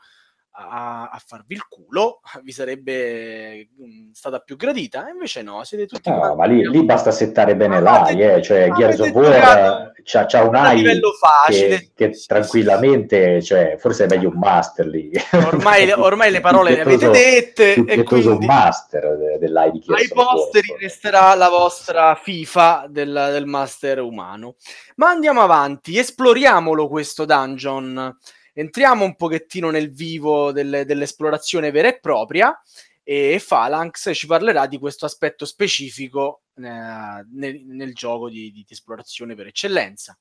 a, a, farvi il culo (laughs) vi sarebbe mh, stata più gradita invece no siete tutti no, ma lì, lì, basta settare bene l'AI eh, cioè Gears of War c'ha, c'ha un AI che, che tranquillamente. Cioè, forse è meglio un master lì. Ormai, (laughs) ormai le parole le avete dette e quindi un master dell'AI di Gears ai posteri resterà la vostra FIFA del, del master umano. Ma andiamo avanti esploriamolo questo dungeon entriamo un pochettino nel vivo delle, dell'esplorazione vera e propria e Phalanx ci parlerà di questo aspetto specifico eh, nel, nel, gioco di, di, esplorazione per eccellenza.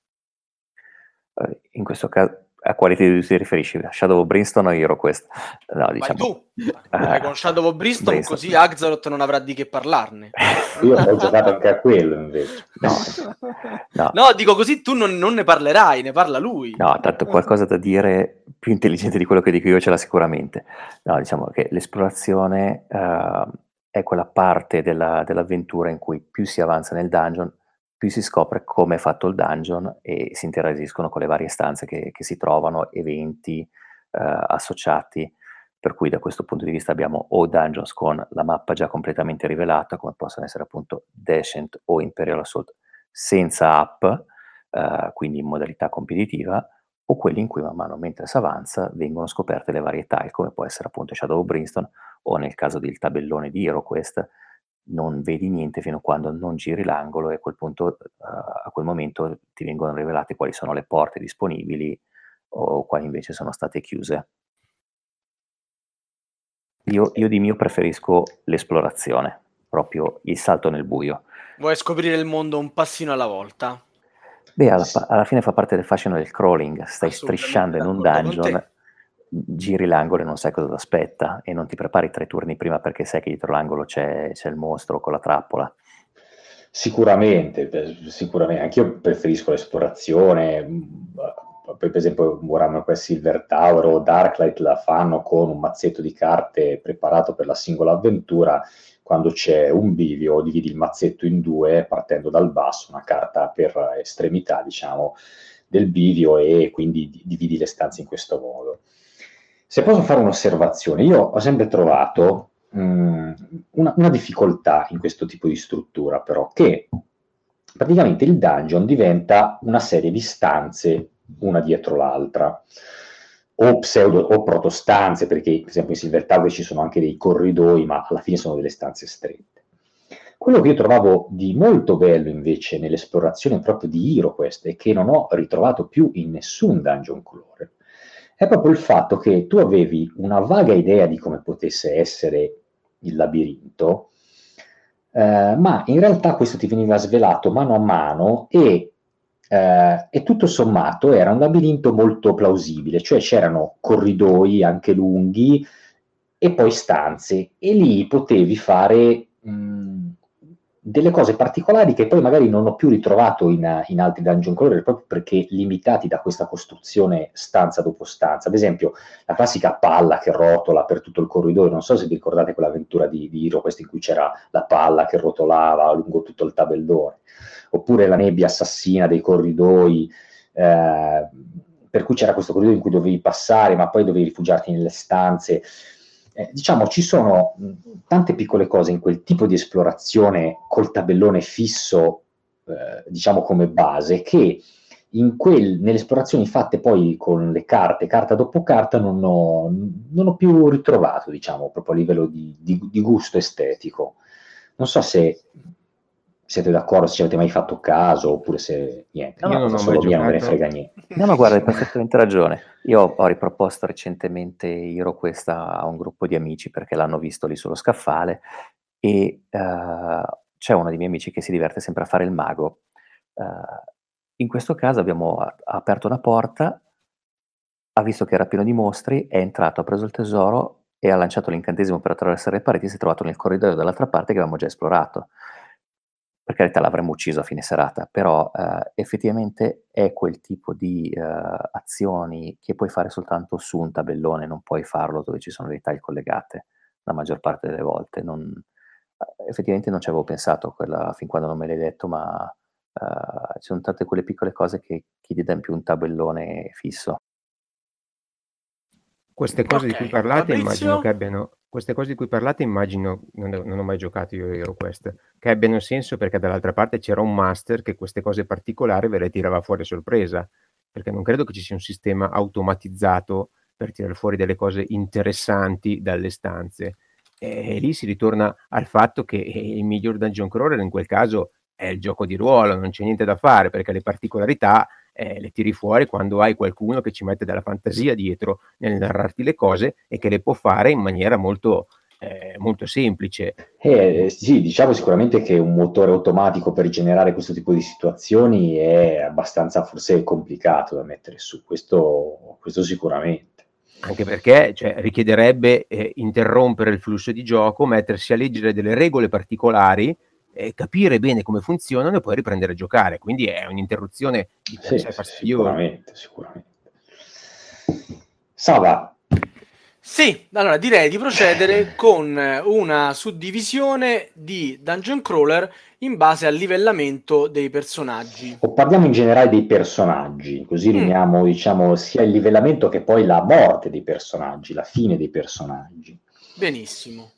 Eh, in questo caso a quali ti, ti riferisci? Shadow of Brimstone o HeroQuest? No, diciamo... tu, (laughs) vai con Shadow of Brimstone, Brimstone, così Axaroth non avrà di che parlarne. (laughs) Io ho giocato anche a quello invece. No, no. no dico così tu non, non, ne parlerai, ne parla lui. No, tanto qualcosa da dire più intelligente di quello che dico io ce l'ha sicuramente. No, diciamo che l'esplorazione uh, è quella parte della, dell'avventura in cui più si avanza nel dungeon, più si scopre come è fatto il dungeon e si interagiscono con le varie stanze che, che si trovano, eventi eh, associati, per cui da questo punto di vista abbiamo o dungeons con la mappa già completamente rivelata, come possono essere appunto Descent o Imperial Assault senza app, eh, quindi in modalità competitiva, o quelli in cui man mano mentre si avanza vengono scoperte le varie tile, come può essere appunto Shadow of Brimstone o nel caso del tabellone di HeroQuest, non vedi niente fino a quando non giri l'angolo e a quel punto, uh, a quel momento ti vengono rivelate quali sono le porte disponibili o quali invece sono state chiuse. Io, io di mio preferisco l'esplorazione, proprio il salto nel buio. Vuoi scoprire il mondo un passino alla volta? Beh, alla, alla fine fa parte del fascino del crawling, stai strisciando in un dungeon giri l'angolo e non sai cosa ti aspetta e non ti prepari tre turni prima perché sai che dietro l'angolo c'è, c'è il mostro con la trappola. Sicuramente, sicuramente, anch'io preferisco l'esplorazione, poi per esempio Warhammer Quest Silver Tower o Darklight la fanno con un mazzetto di carte preparato per la singola avventura, quando c'è un bivio dividi il mazzetto in due partendo dal basso, una carta per estremità diciamo del bivio e quindi dividi le stanze in questo modo. Se posso fare un'osservazione, io ho sempre trovato mh, mm, una, una, difficoltà in questo tipo di struttura, però, che praticamente il dungeon diventa una serie di stanze una dietro l'altra, o pseudo o protostanze, perché per esempio in Silver Tower ci sono anche dei corridoi, ma alla fine sono delle stanze strette. Quello che io trovavo di molto bello invece nell'esplorazione proprio di HeroQuest e che non ho ritrovato più in nessun dungeon crawler è proprio il fatto che tu avevi una vaga idea di come potesse essere il labirinto, eh, ma in realtà questo ti veniva svelato mano a mano e, eh, e, tutto sommato era un labirinto molto plausibile, cioè c'erano corridoi anche lunghi e poi stanze e lì potevi fare mh, delle cose particolari che poi magari non ho più ritrovato in, in altri dungeon crawler proprio perché limitati da questa costruzione stanza dopo stanza. Ad esempio, la classica palla che rotola per tutto il corridoio, non so se vi ricordate quell'avventura di, di Hiro, questa in cui c'era la palla che rotolava lungo tutto il tabellone, oppure la nebbia assassina dei corridoi. Eh, per cui c'era questo corridoio in cui dovevi passare, ma poi dovevi rifugiarti nelle stanze eh, diciamo ci sono mh, tante piccole cose in quel tipo di esplorazione col tabellone fisso, eh, diciamo come base, che quel, nelle esplorazioni fatte poi con le carte, carta dopo carta, non ho, non ho più ritrovato, diciamo, proprio a livello di, di, di gusto estetico. Non so se siete d'accordo, se ci avete mai fatto caso, oppure se niente, no, no, no, solo mia non me ne frega niente. No, ma guarda, hai perfettamente ragione. Io ho riproposto recentemente Iro questa a un gruppo di amici perché l'hanno visto lì sullo scaffale e uh, c'è uno dei miei amici che si diverte sempre a fare il mago. Uh, in questo caso abbiamo a- aperto una porta, ha visto che era pieno di mostri, è entrato, ha preso il tesoro e ha lanciato l'incantesimo per attraversare le pareti e si è trovato nel corridoio dall'altra parte che avevamo già esplorato per carità l'avremmo ucciso a fine serata, però eh, effettivamente è quel tipo di eh, azioni che puoi fare soltanto su un tabellone, non puoi farlo dove ci sono le taglie collegate la maggior parte delle volte. Non, eh, effettivamente non ci avevo pensato quella, fin quando non me l'hai detto, ma uh, ci sono tante quelle piccole cose che, che gli danno più un tabellone fisso. Queste cose okay, di cui parlate Fabrizio? immagino che abbiano queste cose di cui parlate immagino, non, non ho mai giocato io Hero Quest, che abbiano senso perché dall'altra parte c'era un master che queste cose particolari ve le tirava fuori a sorpresa, perché non credo che ci sia un sistema automatizzato per tirare fuori delle cose interessanti dalle stanze. E lì si ritorna al fatto che il miglior dungeon crawler in quel caso è il gioco di ruolo, non c'è niente da fare perché le particolarità eh, le tiri fuori quando hai qualcuno che ci mette della fantasia dietro nel narrarti le cose e che le può fare in maniera molto, eh, molto semplice. Eh, sì, diciamo sicuramente che un motore automatico per generare questo tipo di situazioni è abbastanza forse complicato da mettere su, questo, questo sicuramente. Anche perché cioè, richiederebbe eh, interrompere il flusso di gioco, mettersi a leggere delle regole particolari eh, capire bene come funzionano e poi riprendere a giocare. Quindi è un'interruzione di sì, sì, Sicuramente, sicuramente. Sava. Sì, allora direi di procedere con una suddivisione di dungeon crawler in base al livellamento dei personaggi. O parliamo in generale dei personaggi, così mm. rimaniamo, diciamo, sia il livellamento che poi la morte dei personaggi, la fine dei personaggi. Benissimo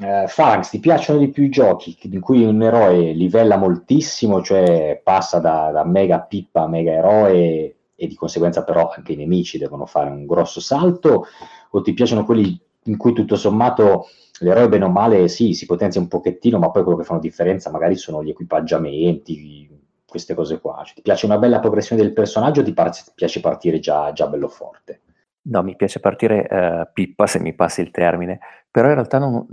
eh, Phalanx, ti piacciono di più i giochi in cui un eroe livella moltissimo, cioè passa da, da mega pippa a mega eroe e di conseguenza però anche i nemici devono fare un grosso salto, o ti piacciono quelli in cui tutto sommato l'eroe bene o male sì, si potenzia un pochettino, ma poi quello che fanno differenza magari sono gli equipaggiamenti, queste cose qua. Cioè, ti piace una bella progressione del personaggio o ti, par- ti piace partire già, già bello forte? No, mi piace partire uh, pippa, se mi passi il termine, però in realtà non,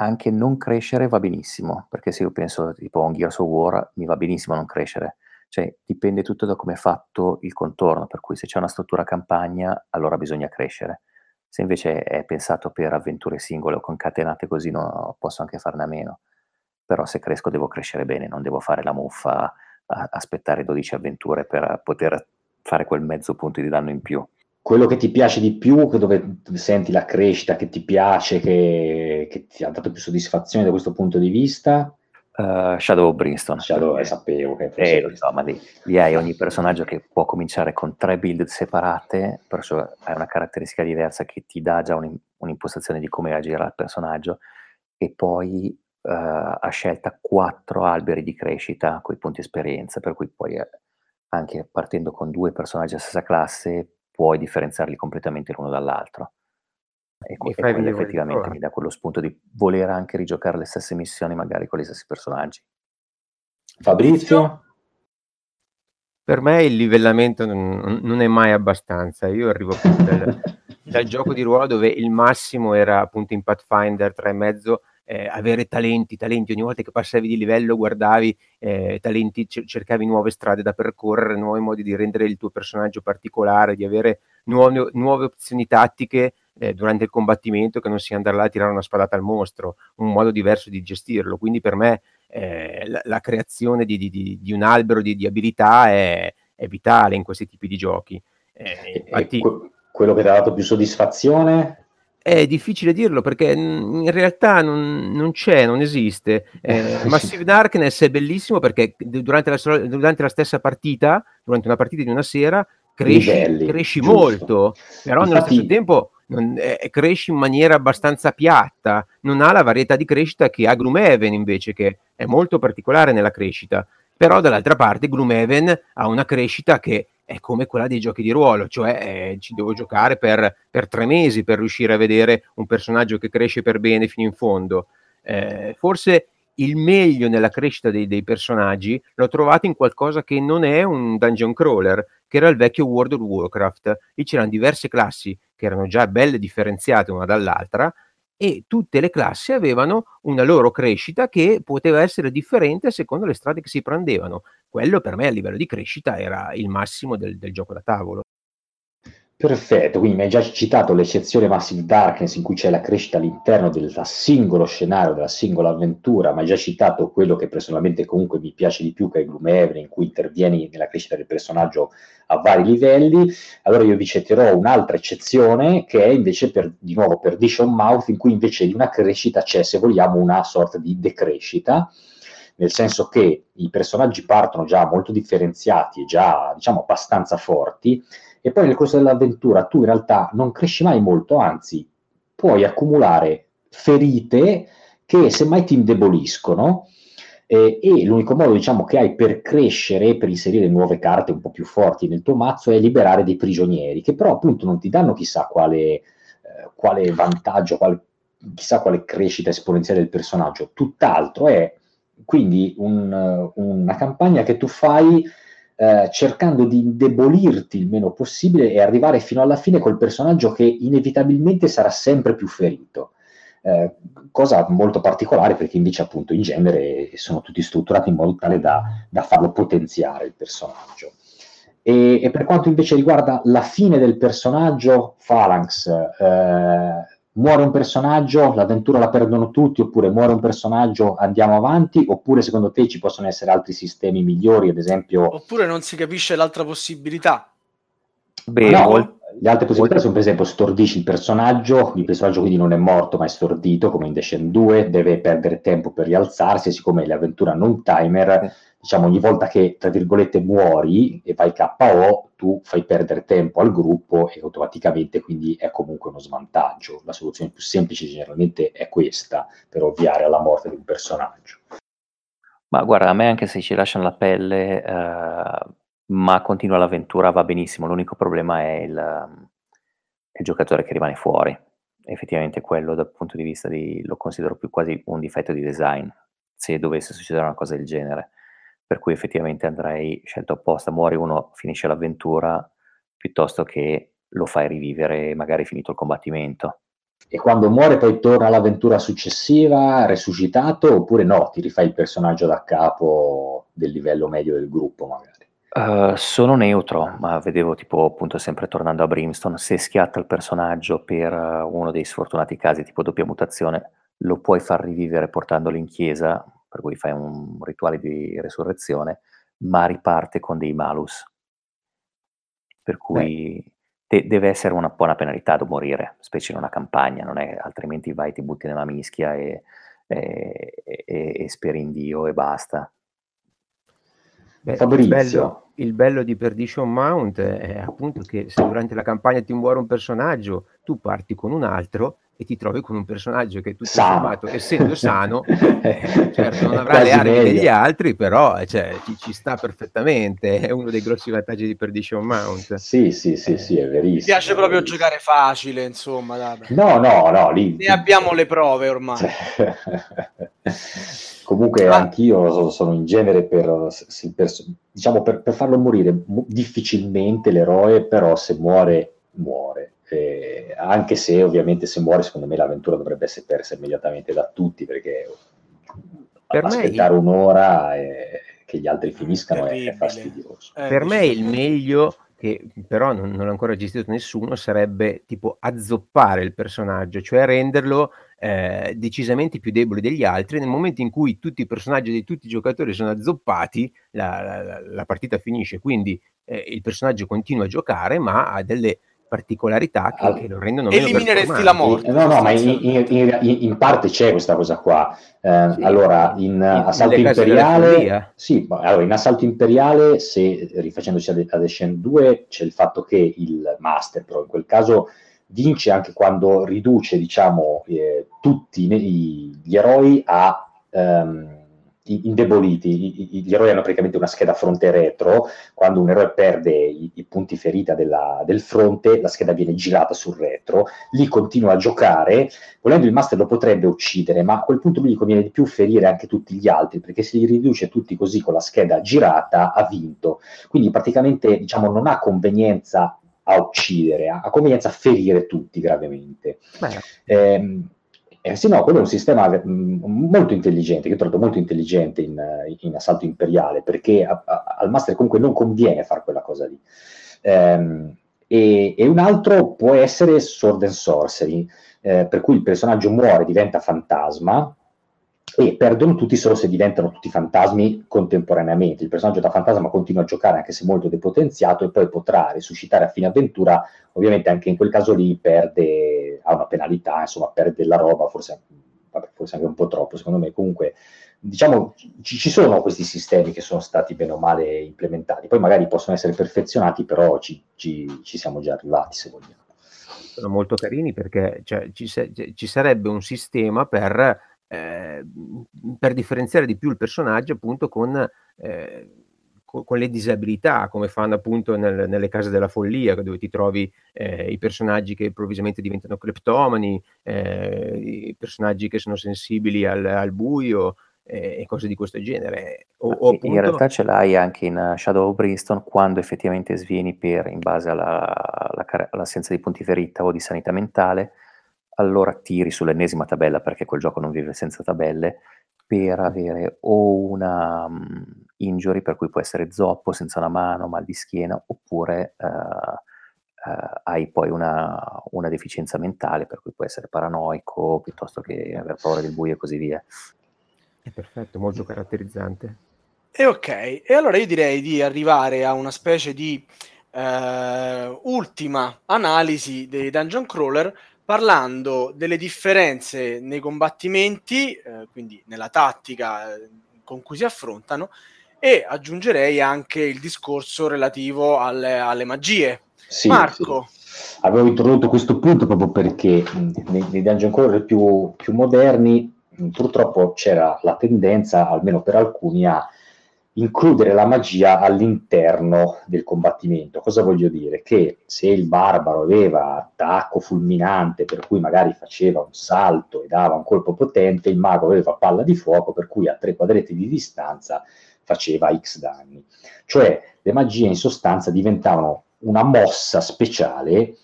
anche non crescere va benissimo, perché se io penso tipo a un Gears of War mi va benissimo non crescere, cioè dipende tutto da come è fatto il contorno, per cui se c'è una struttura campagna allora bisogna crescere, se invece è pensato per avventure singole o concatenate così no, posso anche farne a meno, però se cresco devo crescere bene, non devo fare la muffa, a, aspettare 12 avventure per poter fare quel mezzo punto di danno in più quello che ti piace di più, dove senti la crescita, che ti piace, che, che ti ha dato più soddisfazione da questo punto di vista? Uh, Shadow of Brimstone. Shadow, eh, sapevo che eh, lo so, ma lì, lì, hai ogni personaggio che può cominciare con tre build separate, perciò hai una caratteristica diversa che ti dà già un, un'impostazione di come agire al personaggio e poi uh, ha scelta quattro alberi di crescita con i punti esperienza, per cui poi eh, anche partendo con due personaggi della stessa classe puoi differenziarli completamente l'uno dall'altro. E, e quello effettivamente mi dà quello spunto di voler anche rigiocare le stesse missioni, magari con gli stessi personaggi. Fabrizio? Per me il livellamento non, non è mai abbastanza. Io arrivo dal, (laughs) dal gioco di ruolo dove il massimo era appunto in Pathfinder 3,5 eh, avere talenti, talenti, ogni volta che passavi di livello guardavi eh, talenti, c- cercavi nuove strade da percorrere, nuovi modi di rendere il tuo personaggio particolare, di avere nuove, nuove opzioni tattiche eh, durante il combattimento che non sia andare là a tirare una spadata al mostro, un modo diverso di gestirlo. Quindi per me eh, la, la, creazione di, di, di, di, un albero di, abilità è, è, vitale in questi tipi di giochi. Eh, infatti, quello che ti ha dato più soddisfazione è difficile dirlo perché in realtà non, non c'è, non esiste. Eh, (laughs) Massive Darkness è bellissimo perché durante la, durante la, stessa partita, durante una partita di una sera, cresci, Livelli, cresci molto, però Infatti... nello stesso tempo non, eh, cresci in maniera abbastanza piatta, non ha la varietà di crescita che ha Gloomhaven invece, che è molto particolare nella crescita. Però dall'altra parte Gloomhaven ha una crescita che è come quella dei giochi di ruolo, cioè eh, ci devo giocare per, per, tre mesi per riuscire a vedere un personaggio che cresce per bene fino in fondo. Eh, forse il meglio nella crescita dei, dei, personaggi l'ho trovato in qualcosa che non è un dungeon crawler, che era il vecchio World of Warcraft. Lì c'erano diverse classi che erano già belle differenziate una dall'altra, e tutte le classi avevano una loro crescita che poteva essere differente a seconda delle strade che si prendevano. Quello per me a livello di crescita era il massimo del, del gioco da tavolo. Perfetto, quindi mi hai già citato l'eccezione Massive Darkness in cui c'è la crescita all'interno del singolo scenario, della singola avventura, ma hai già citato quello che personalmente comunque mi piace di più, che è Gloomhaven, in cui intervieni nella crescita del personaggio a vari livelli. Allora io vi citerò un'altra eccezione che è invece per, di nuovo Perdition Mouth, in cui invece di una crescita c'è, se vogliamo, una sorta di decrescita nel senso che i personaggi partono già molto differenziati e già diciamo abbastanza forti. E poi nel corso dell'avventura tu in realtà non cresci mai molto, anzi puoi accumulare ferite che semmai ti indeboliscono. Eh, e l'unico modo diciamo, che hai per crescere, per inserire nuove carte un po' più forti nel tuo mazzo è liberare dei prigionieri che però appunto non ti danno chissà quale, eh, quale vantaggio, quale, chissà quale crescita esponenziale del personaggio, tutt'altro è quindi un, una campagna che tu fai eh, cercando di indebolirti il meno possibile e arrivare fino alla fine col personaggio che inevitabilmente sarà sempre più ferito. Eh, cosa molto particolare perché invece appunto in genere sono tutti strutturati in modo tale da, da farlo potenziare il personaggio. E, e, per quanto invece riguarda la fine del personaggio, Phalanx eh, muore un personaggio, l'avventura la perdono tutti, oppure muore un personaggio, andiamo avanti, oppure secondo te ci possono essere altri sistemi migliori, ad esempio... Oppure non si capisce l'altra possibilità. Beh, no, le altre possibilità sono per esempio stordisci il personaggio, il personaggio quindi non è morto ma è stordito come in Descent 2, deve perdere tempo per rialzarsi, siccome l'avventura non timer diciamo, ogni volta che, tra virgolette, muori e vai KO, tu fai perdere tempo al gruppo e automaticamente quindi è comunque uno svantaggio. La soluzione più semplice generalmente è questa, per ovviare alla morte di un personaggio. Ma guarda, a me anche se ci lasciano la pelle, eh, ma continua l'avventura, va benissimo. L'unico problema è il, il giocatore che rimane fuori. Effettivamente quello dal punto di vista di, lo considero più quasi un difetto di design, se dovesse succedere una cosa del genere per cui effettivamente andrei scelto apposta, muore uno, finisce l'avventura, piuttosto che lo fai rivivere magari finito il combattimento. E quando muore poi torna all'avventura successiva, resuscitato, oppure no, ti rifai il personaggio da capo del livello medio del gruppo magari? Uh, sono neutro, ma vedevo tipo appunto sempre tornando a Brimstone, se schiatta il personaggio per uh, uno dei sfortunati casi tipo doppia mutazione, lo puoi far rivivere portandolo in chiesa, per cui fai un rituale di resurrezione, ma riparte con dei malus. Per cui de- deve essere una buona penalità da morire, specie in una campagna, è, altrimenti vai, ti butti nella mischia e, e, e, e speri in Dio e basta. Beh, il, bello, il, bello, di Perdition Mount è appunto che se durante la campagna ti muore un personaggio, tu parti con un altro e ti trovi con un personaggio che tutto sano. sommato, essendo (laughs) sano, eh, certo non avrà le armi meglio. degli altri, però cioè, ci, ci, sta perfettamente, è uno dei grossi vantaggi di Perdition Mount. Sì, sì, sì, eh. sì, è verissimo. Mi piace proprio giocare facile, insomma. Dai. No, no, no, lì... Ne abbiamo le prove ormai. (laughs) Comunque Ma... anch'io sono in genere per, per, diciamo, per, per farlo morire difficilmente l'eroe, però se muore, muore eh, anche se ovviamente se muore secondo me l'avventura dovrebbe essere persa immediatamente da tutti perché per aspettare me... un'ora e che gli altri finiscano è, è, fastidioso. Eh, per me il meglio che però non, non, ha ancora gestito nessuno sarebbe tipo azzoppare il personaggio, cioè renderlo eh, decisamente più debole degli altri. Nel momento in cui tutti i personaggi di tutti i giocatori sono azzoppati, la, la, la partita finisce, quindi eh, il personaggio continua a giocare, ma ha delle particolarità che, che lo rendono meno elimineresti la morte. No no ma in, in, in, in, parte c'è questa cosa qua. Eh, sì, allora in assalto imperiale sì allora in assalto imperiale se rifacendosi ad, ad Ascent 2 c'è il fatto che il master però in quel caso vince anche quando riduce diciamo eh, tutti gli eroi a um, indeboliti, gli eroi hanno praticamente una scheda fronte retro, quando un eroe perde i, i punti ferita della, del fronte, la scheda viene girata sul retro, lì continua a giocare, volendo il master lo potrebbe uccidere, ma a quel punto lui gli conviene di più ferire anche tutti gli altri, perché se li riduce tutti così con la scheda girata ha vinto, quindi praticamente diciamo non ha convenienza a uccidere, ha convenienza a ferire tutti gravemente. Eh, eh, sì, no, quello è un sistema mh, mm, molto intelligente, che ho trovato molto intelligente in, in assalto imperiale, perché a, a, al master comunque non conviene fare quella cosa lì. Ehm, e, e un altro può essere Sword and Sorcery, eh, per cui il personaggio muore, diventa fantasma, e perdono tutti solo se diventano tutti fantasmi contemporaneamente. Il personaggio da fantasma continua a giocare anche se molto depotenziato e poi potrà risuscitare a fine avventura, ovviamente anche in quel caso lì perde, ha una penalità, insomma perde la roba, forse, vabbè, forse anche un po' troppo secondo me, comunque diciamo ci, ci, sono questi sistemi che sono stati bene o male implementati, poi magari possono essere perfezionati, però ci, ci, ci siamo già arrivati se vogliamo. Sono molto carini perché cioè, ci, ci sarebbe un sistema per eh, per differenziare di più il personaggio appunto con, eh, con, con le disabilità, come fanno appunto nel, nelle case della follia, dove ti trovi eh, i personaggi che improvvisamente diventano cleptomani, eh, i personaggi che sono sensibili al, al buio, e cose di questo genere. O, o appunto... In realtà ce l'hai anche in Shadow of Brimstone quando effettivamente svieni per, in base alla, alla, all'assenza di punti ferita o di sanità mentale, allora tiri sull'ennesima tabella, perché quel gioco non vive senza tabelle, per avere o una um, injury, per cui può essere zoppo, senza una mano, mal di schiena, oppure uh, uh, hai poi una, una, deficienza mentale, per cui può essere paranoico, piuttosto che aver paura del buio e così via. È perfetto, molto caratterizzante. E ok, e allora io direi di arrivare a una specie di uh, ultima analisi dei dungeon crawler parlando delle differenze nei combattimenti, eh, quindi nella tattica eh, con cui si affrontano, e aggiungerei anche il discorso relativo alle, alle magie. Sì, Marco. Sì. Avevo introdotto questo punto proprio perché nei, nei dungeon crawler più, più moderni purtroppo c'era la tendenza, almeno per alcuni, a includere la magia all'interno del combattimento. Cosa voglio dire? Che se il barbaro aveva attacco fulminante, per cui magari faceva un salto e dava un colpo potente, il mago aveva palla di fuoco, per cui a tre quadretti di distanza faceva X danni. Cioè le magie in sostanza diventavano una mossa speciale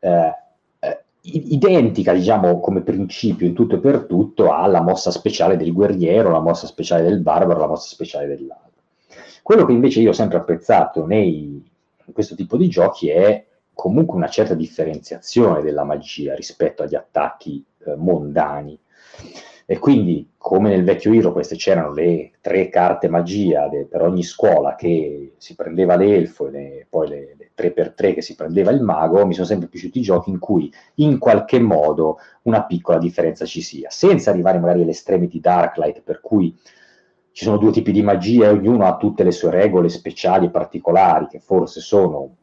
eh, eh identica, diciamo, come principio in tutto e per tutto alla mossa speciale del guerriero, la mossa speciale del barbaro, la mossa speciale dell'altro. Quello che invece io ho sempre apprezzato nei, in questo tipo di giochi è comunque una certa differenziazione della magia rispetto agli attacchi eh, mondani. E quindi, come nel vecchio Hero, queste c'erano le tre carte magia de, per ogni scuola che si prendeva l'elfo e le, poi le, le 3x3 che si prendeva il mago, mi sono sempre piaciuti i giochi in cui in qualche modo una piccola differenza ci sia, senza arrivare magari all'estremity Darklight, per cui ci sono due tipi di magia e ognuno ha tutte le sue regole speciali e particolari che forse sono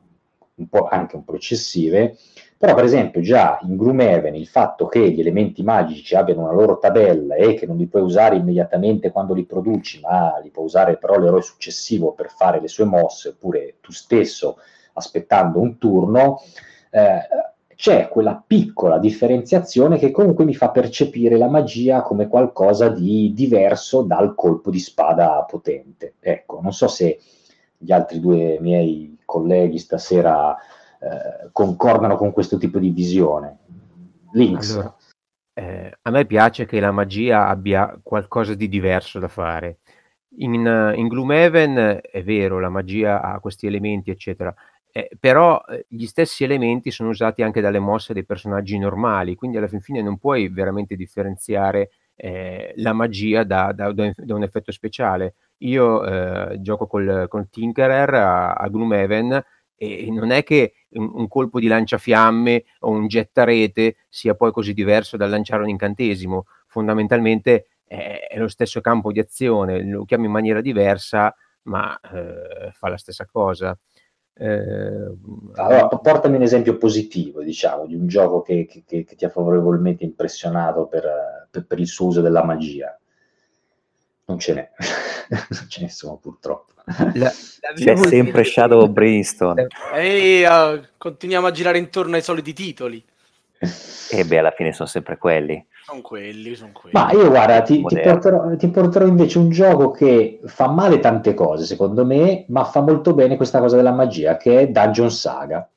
un po' anche un po' eccessive, però per esempio già in Gloomhaven il fatto che gli elementi magici abbiano una loro tabella e che non li puoi usare immediatamente quando li produci, ma li puoi usare però l'eroe successivo per fare le sue mosse, oppure tu stesso aspettando un turno, eh, c'è quella piccola differenziazione che comunque mi fa percepire la magia come qualcosa di diverso dal colpo di spada potente. Ecco, non so se gli altri due miei colleghi stasera eh, concordano con questo tipo di visione. Links. Allora, eh, a me piace che la magia abbia qualcosa di diverso da fare. In, in Gloomhaven è vero, la magia ha questi elementi, eccetera, eh, però eh, gli stessi elementi sono usati anche dalle mosse dei personaggi normali, quindi alla fin fine non puoi veramente differenziare eh, la magia da, da, da, un effetto speciale. Io eh, gioco col, col Tinkerer a, a Gloomhaven e non è che un, un, colpo di lanciafiamme o un gettarete sia poi così diverso dal lanciare un incantesimo. Fondamentalmente è, è lo stesso campo di azione, lo chiamo in maniera diversa, ma eh, fa la stessa cosa. Eh, allora, portami un esempio positivo, diciamo, di un gioco che, che, che ti ha favorevolmente impressionato per, per, per, il suo uso della magia. Non ce n'è, (laughs) non ce ne sono purtroppo. La, (laughs) C'è sempre Shadow of Brimstone. E uh, continuiamo a girare intorno ai soliti titoli. E beh, alla fine sono sempre quelli. Sono quelli, sono quelli. Ma io guarda, ti, ti, porterò, ti, porterò, invece un gioco che fa male tante cose, secondo me, ma fa molto bene questa cosa della magia, che è Dungeon Saga.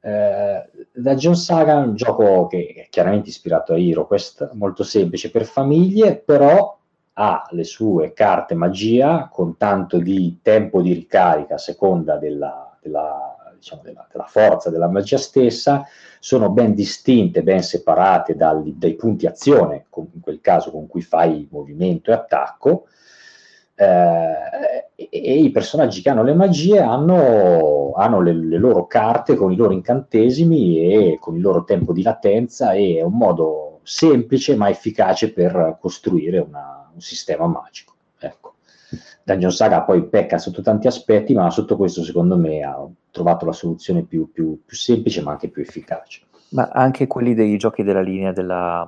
Eh, Dungeon Saga è un gioco che è chiaramente ispirato a HeroQuest, molto semplice per famiglie, però ha le sue carte magia con tanto di tempo di ricarica a seconda della, della diciamo, della, della, forza della magia stessa, sono ben distinte, ben separate dal, dai punti azione, con, in quel caso con cui fai movimento e attacco, eh, e, e, i personaggi che hanno le magie hanno, hanno le, le, loro carte con i loro incantesimi e con il loro tempo di latenza e è un modo semplice ma efficace per costruire una, un sistema magico. Ecco. Dungeon Saga poi pecca sotto tanti aspetti, ma sotto questo secondo me ha trovato la soluzione più, più, più semplice ma anche più efficace. Ma anche quelli dei giochi della linea della,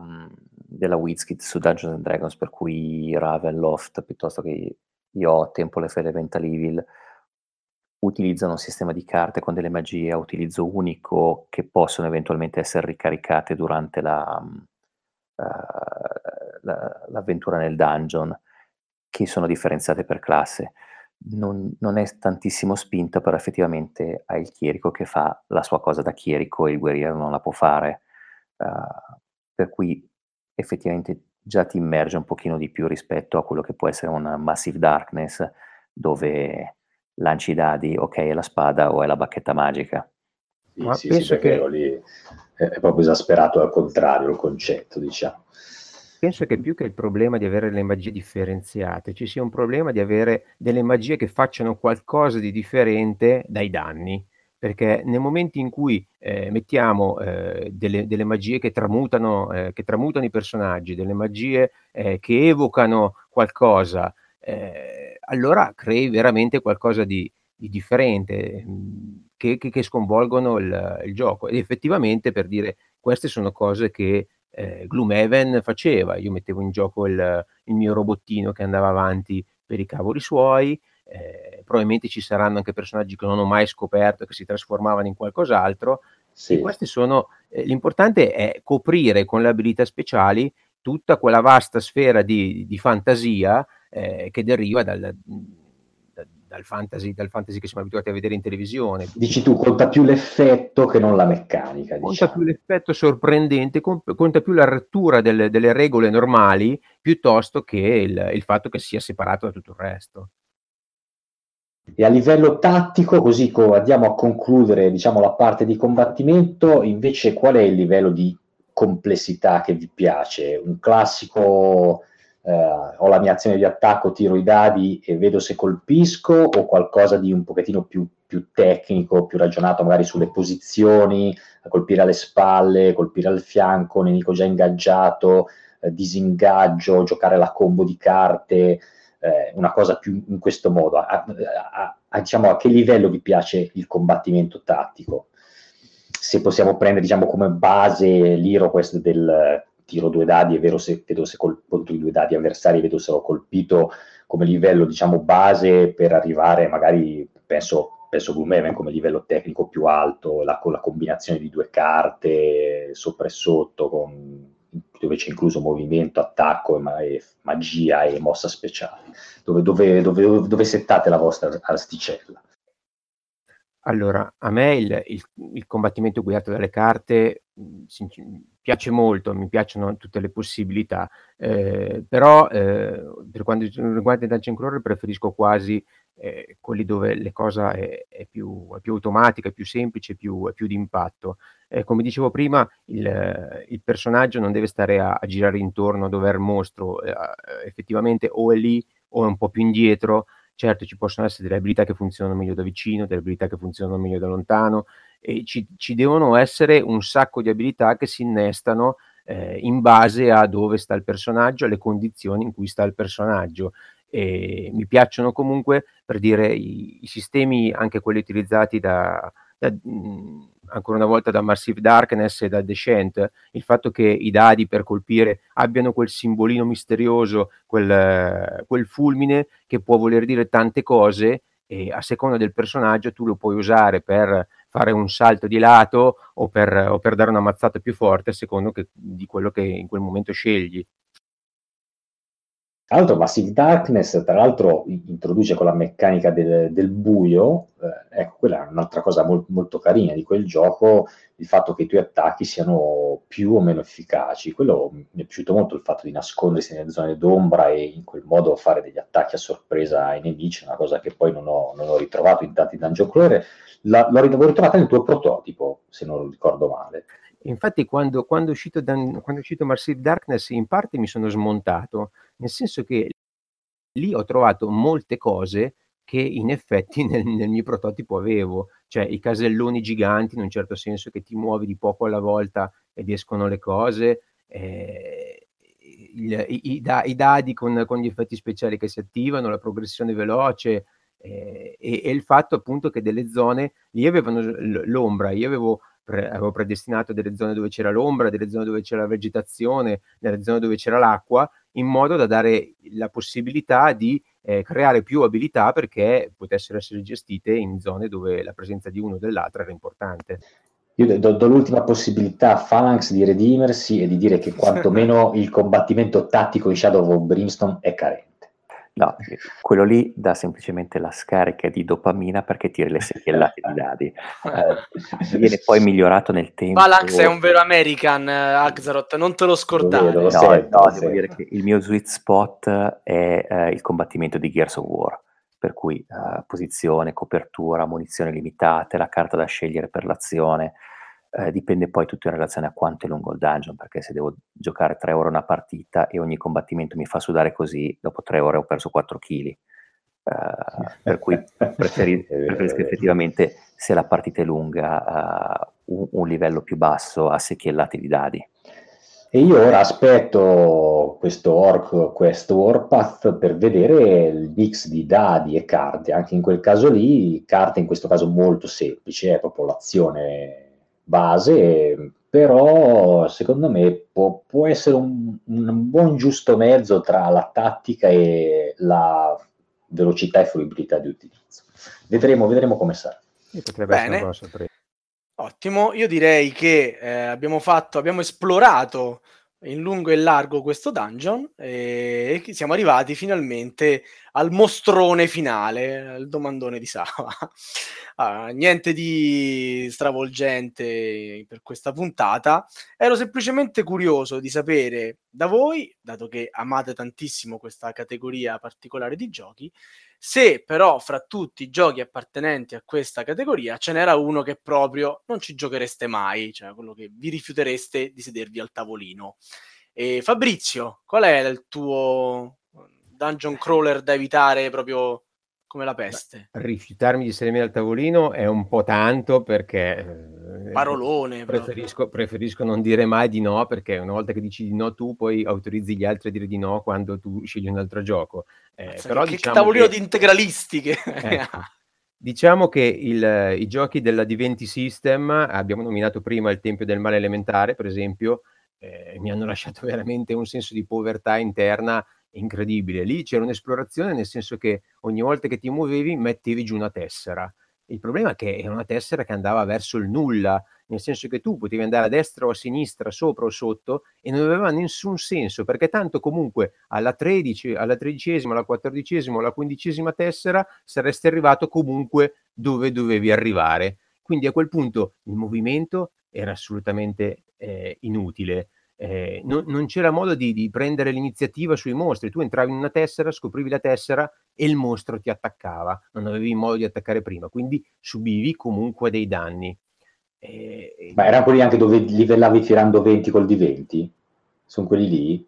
della WizKid su Dungeons and Dragons, per cui Ravenloft piuttosto che io Temple of Elemental Evil utilizzano un sistema di carte con delle magie a utilizzo unico che possono eventualmente essere ricaricate durante la, uh, la, l'avventura nel dungeon, che sono differenziate per classe. Non, non, è tantissimo spinta, però effettivamente hai il chierico che fa la sua cosa da chierico e il guerriero non la può fare. Uh, per cui effettivamente già ti immerge un pochino di più rispetto a quello che può essere un Massive Darkness dove lanci i dadi, ok è la spada o è la bacchetta magica. Sì, Ma sì, penso sì, che lì è proprio esasperato al contrario il concetto, diciamo. Penso che più che il problema di avere le magie differenziate, ci sia un problema di avere delle magie che facciano qualcosa di differente dai danni perché nel momento in cui eh, mettiamo eh, delle, delle, magie che tramutano, eh, che tramutano, i personaggi, delle magie eh, che evocano qualcosa, eh, allora crei veramente qualcosa di, di differente, mm, che, che, che, sconvolgono il, il, gioco. Ed effettivamente, per dire, queste sono cose che eh, Gloomhaven faceva. Io mettevo in gioco il, il mio robottino che andava avanti per i cavoli suoi, eh, probabilmente ci saranno anche personaggi che non ho mai scoperto che si trasformavano in qualcos'altro. Sì. sono, eh, l'importante è coprire con le abilità speciali tutta quella vasta sfera di, di fantasia eh, che deriva dal, dal, fantasy, dal fantasy che siamo abituati a vedere in televisione. Dici tu, conta più l'effetto che non la meccanica. Conta diciamo. più l'effetto sorprendente, conta più la rottura delle, delle regole normali piuttosto che il, il fatto che sia separato da tutto il resto. E a livello tattico, così andiamo a concludere diciamo, la parte di combattimento, invece qual è il livello di complessità che vi piace? Un classico, eh, ho la mia azione di attacco, tiro i dadi e vedo se colpisco, o qualcosa di un pochettino più, più tecnico, più ragionato magari sulle posizioni, colpire alle spalle, colpire al fianco, nemico già ingaggiato, eh, disingaggio, giocare la combo di carte eh, una cosa più in questo modo? A, a, a, diciamo, a, che livello vi piace il combattimento tattico? Se possiamo prendere diciamo, come base l'Hero questo del tiro due dadi, è vero se vedo se col, i due dadi avversari vedo se ho colpito come livello diciamo, base per arrivare magari, penso penso Gloomhaven come livello tecnico più alto, la, con la combinazione di due carte sopra e sotto, con dove c'è incluso movimento, attacco, e magia e mossa speciale. Dove, dove, dove, dove settate la vostra asticella? Allora, a me il, il, il combattimento guidato dalle carte mh, piace molto, mi piacciono tutte le possibilità, eh, però eh, per quanto riguarda il Dungeon Crawler preferisco quasi eh, quelli dove le cose è, è, più, è, più, automatica, è più semplice, è più, è più di impatto. Eh, come dicevo prima, il, il, personaggio non deve stare a, a girare intorno, a dover mostro, eh, effettivamente o è lì o è un po' più indietro. Certo, ci possono essere delle abilità che funzionano meglio da vicino, delle abilità che funzionano meglio da lontano, e ci, ci devono essere un sacco di abilità che si innestano eh, in base a dove sta il personaggio, alle condizioni in cui sta il personaggio. E mi piacciono comunque per dire i, i sistemi, anche quelli utilizzati da, da ancora una volta da Massive Darkness e da Descent, il fatto che i dadi per colpire abbiano quel simbolino misterioso, quel, quel fulmine che può voler dire tante cose e a seconda del personaggio tu lo puoi usare per fare un salto di lato o per, o per dare una mazzata più forte a seconda che, di quello che in quel momento scegli. Tra l'altro Massive Darkness, tra l'altro, introduce quella meccanica del, del buio, eh, ecco, quella è un'altra cosa molt, molto carina di quel gioco, il fatto che i tuoi attacchi siano più o meno efficaci. Quello mi è piaciuto molto il fatto di nascondersi nelle zone d'ombra e in quel modo fare degli attacchi a sorpresa ai nemici, una cosa che poi non ho, non ho ritrovato in tanti dungeon crawler. l'ho ritrovata nel tuo prototipo, se non ricordo male. Infatti, quando, quando, è uscito Dan, quando è uscito Massive Darkness, in parte mi sono smontato, nel senso che lì ho trovato molte cose che in effetti (laughs) nel, nel, mio prototipo avevo, cioè i caselloni giganti in un certo senso che ti muovi di poco alla volta ed escono le cose, eh, il, i, i, da, i, dadi con, con, gli effetti speciali che si attivano, la progressione veloce eh, e, e, il fatto appunto che delle zone lì avevano l'ombra, io avevo pre- avevo predestinato delle zone dove c'era l'ombra, delle zone dove c'era la vegetazione, delle zone dove c'era l'acqua, in modo da dare la possibilità di eh, creare più abilità perché potessero essere gestite in zone dove la presenza di uno o dell'altra era importante. Io do, do, l'ultima possibilità a Phalanx di redimersi e di dire che quantomeno (laughs) il combattimento tattico in Shadow of Brimstone è carente. No, quello lì dà semplicemente la scarica di dopamina perché tiri le secchiellate di dadi. Eh, viene poi migliorato nel tempo. Phalanx è un vero American, uh, Axaroth, non te lo scordare. Lo no, no, no devo dire che il mio sweet spot è uh, il combattimento di Gears of War, per cui uh, posizione, copertura, munizioni limitate, la carta da scegliere per l'azione, eh, dipende poi tutto in relazione a quanto è lungo il dungeon, perché se devo giocare tre ore una partita e ogni combattimento mi fa sudare così, dopo tre ore ho perso 4 kg. Uh, per cui (laughs) preferi- preferisco effettivamente, se la partita è lunga, uh, un, un, livello più basso a secchiellati di dadi. E io ora aspetto questo Orc Quest Warpath per vedere il mix di dadi e carte. Anche in quel caso lì, carte in questo caso molto semplici, è proprio l'azione base, però secondo me può, può essere un, un, buon giusto mezzo tra la tattica e la velocità e fruibilità di utilizzo. Vedremo, vedremo come sarà. Bene. Ottimo, io direi che eh, abbiamo fatto, abbiamo esplorato in lungo e largo questo dungeon e siamo arrivati finalmente al mostrone finale, il domandone di Sava. (laughs) ah, niente di stravolgente per questa puntata, ero semplicemente curioso di sapere da voi, dato che amate tantissimo questa categoria particolare di giochi, se però fra tutti i giochi appartenenti a questa categoria ce n'era uno che proprio non ci giochereste mai, cioè quello che vi rifiutereste di sedervi al tavolino. E Fabrizio, qual è il tuo dungeon crawler da evitare proprio come la peste? Beh, rifiutarmi di sedermi al tavolino è un po' tanto perché... Eh, Parolone. Preferisco, preferisco, non dire mai di no perché una volta che dici di no tu poi autorizzi gli altri a dire di no quando tu scegli un altro gioco. Eh, però che diciamo tavolino che... di integralisti che... (laughs) Ecco. Diciamo che il, i giochi della Diventi System, abbiamo nominato prima il Tempio del Male Elementare, per esempio, eh, mi hanno lasciato (laughs) veramente un senso di povertà interna incredibile. Lì c'era un'esplorazione nel senso che ogni volta che ti muovevi mettevi giù una tessera. Il problema è che era una tessera che andava verso il nulla, nel senso che tu potevi andare a destra o a sinistra, sopra o sotto, e non aveva nessun senso, perché tanto comunque alla, 13, alla tredicesima, alla quattordicesima, alla quindicesima tessera saresti arrivato comunque dove dovevi arrivare. Quindi a quel punto il movimento era assolutamente eh, inutile. Eh, non, non, c'era modo di, di, prendere l'iniziativa sui mostri. Tu entravi in una tessera, scoprivi la tessera e il mostro ti attaccava. Non avevi modo di attaccare prima, quindi subivi comunque dei danni. Eh, Ma erano quelli anche dove livellavi tirando 20 col di 20? Sono quelli lì?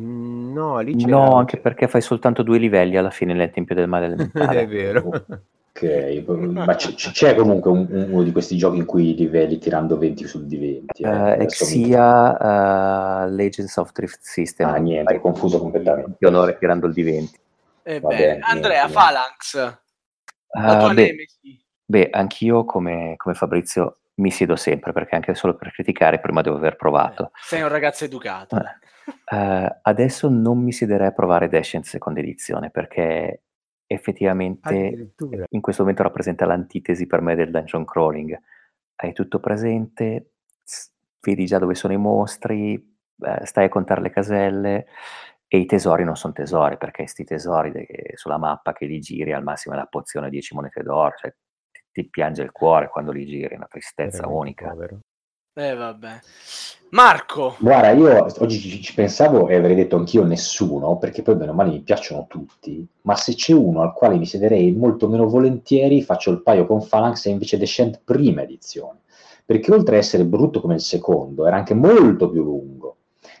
Mm, no, lì c'era... no, anche perché fai soltanto due livelli alla fine nel Tempio del Male (laughs) elementare. È vero. Ok, ma c- c'è comunque un, uno di questi giochi in cui livelli tirando 20 sul di 20. Eh. Uh, Exia uh, Legends of Drift System. Ah, niente, ho confuso completamente. Che onore tirando il di 20. Eh beh, Andrea, niente, Phalanx. Uh, beh, beh, anch'io come, come, Fabrizio mi siedo sempre perché anche solo per criticare prima devo aver provato. Eh, sei un ragazzo educato. Uh, adesso non mi siederei a provare in seconda edizione perché effettivamente in questo momento rappresenta l'antitesi per me del dungeon crawling. Hai tutto presente, vedi già dove sono i mostri, eh, stai a contare le caselle e i tesori non sono tesori perché questi tesori de- sulla mappa che li giri al massimo è la pozione 10 monete d'oro, cioè ti, ti piange il cuore quando li giri, è una tristezza unica. Povero. Eh, vabbè. Marco. Guarda, io oggi ci, ci, pensavo e avrei detto anch'io nessuno, perché poi bene o male mi piacciono tutti, ma se c'è uno al quale mi siederei molto meno volentieri, faccio il paio con Phalanx e invece Descent prima edizione, perché oltre a essere brutto come il secondo, era anche molto più lungo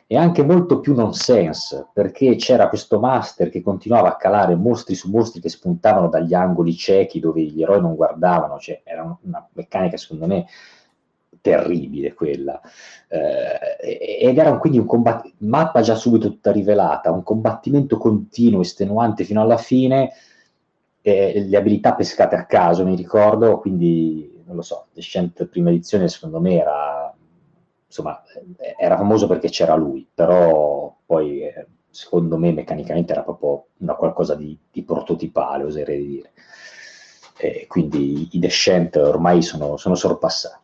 e anche molto più nonsense, perché c'era questo master che continuava a calare mostri su mostri che spuntavano dagli angoli ciechi dove gli eroi non guardavano, cioè era una meccanica secondo me terribile quella. Eh, ed era quindi un combattimento, mappa già subito tutta rivelata, un combattimento continuo, estenuante fino alla fine, eh, le abilità pescate a caso, mi ricordo, quindi non lo so, Descent prima edizione secondo me era, insomma, era famoso perché c'era lui, però poi eh, secondo me meccanicamente era proprio una qualcosa di, di prototipale, oserei dire. E quindi i Descent ormai sono, sono sorpassati.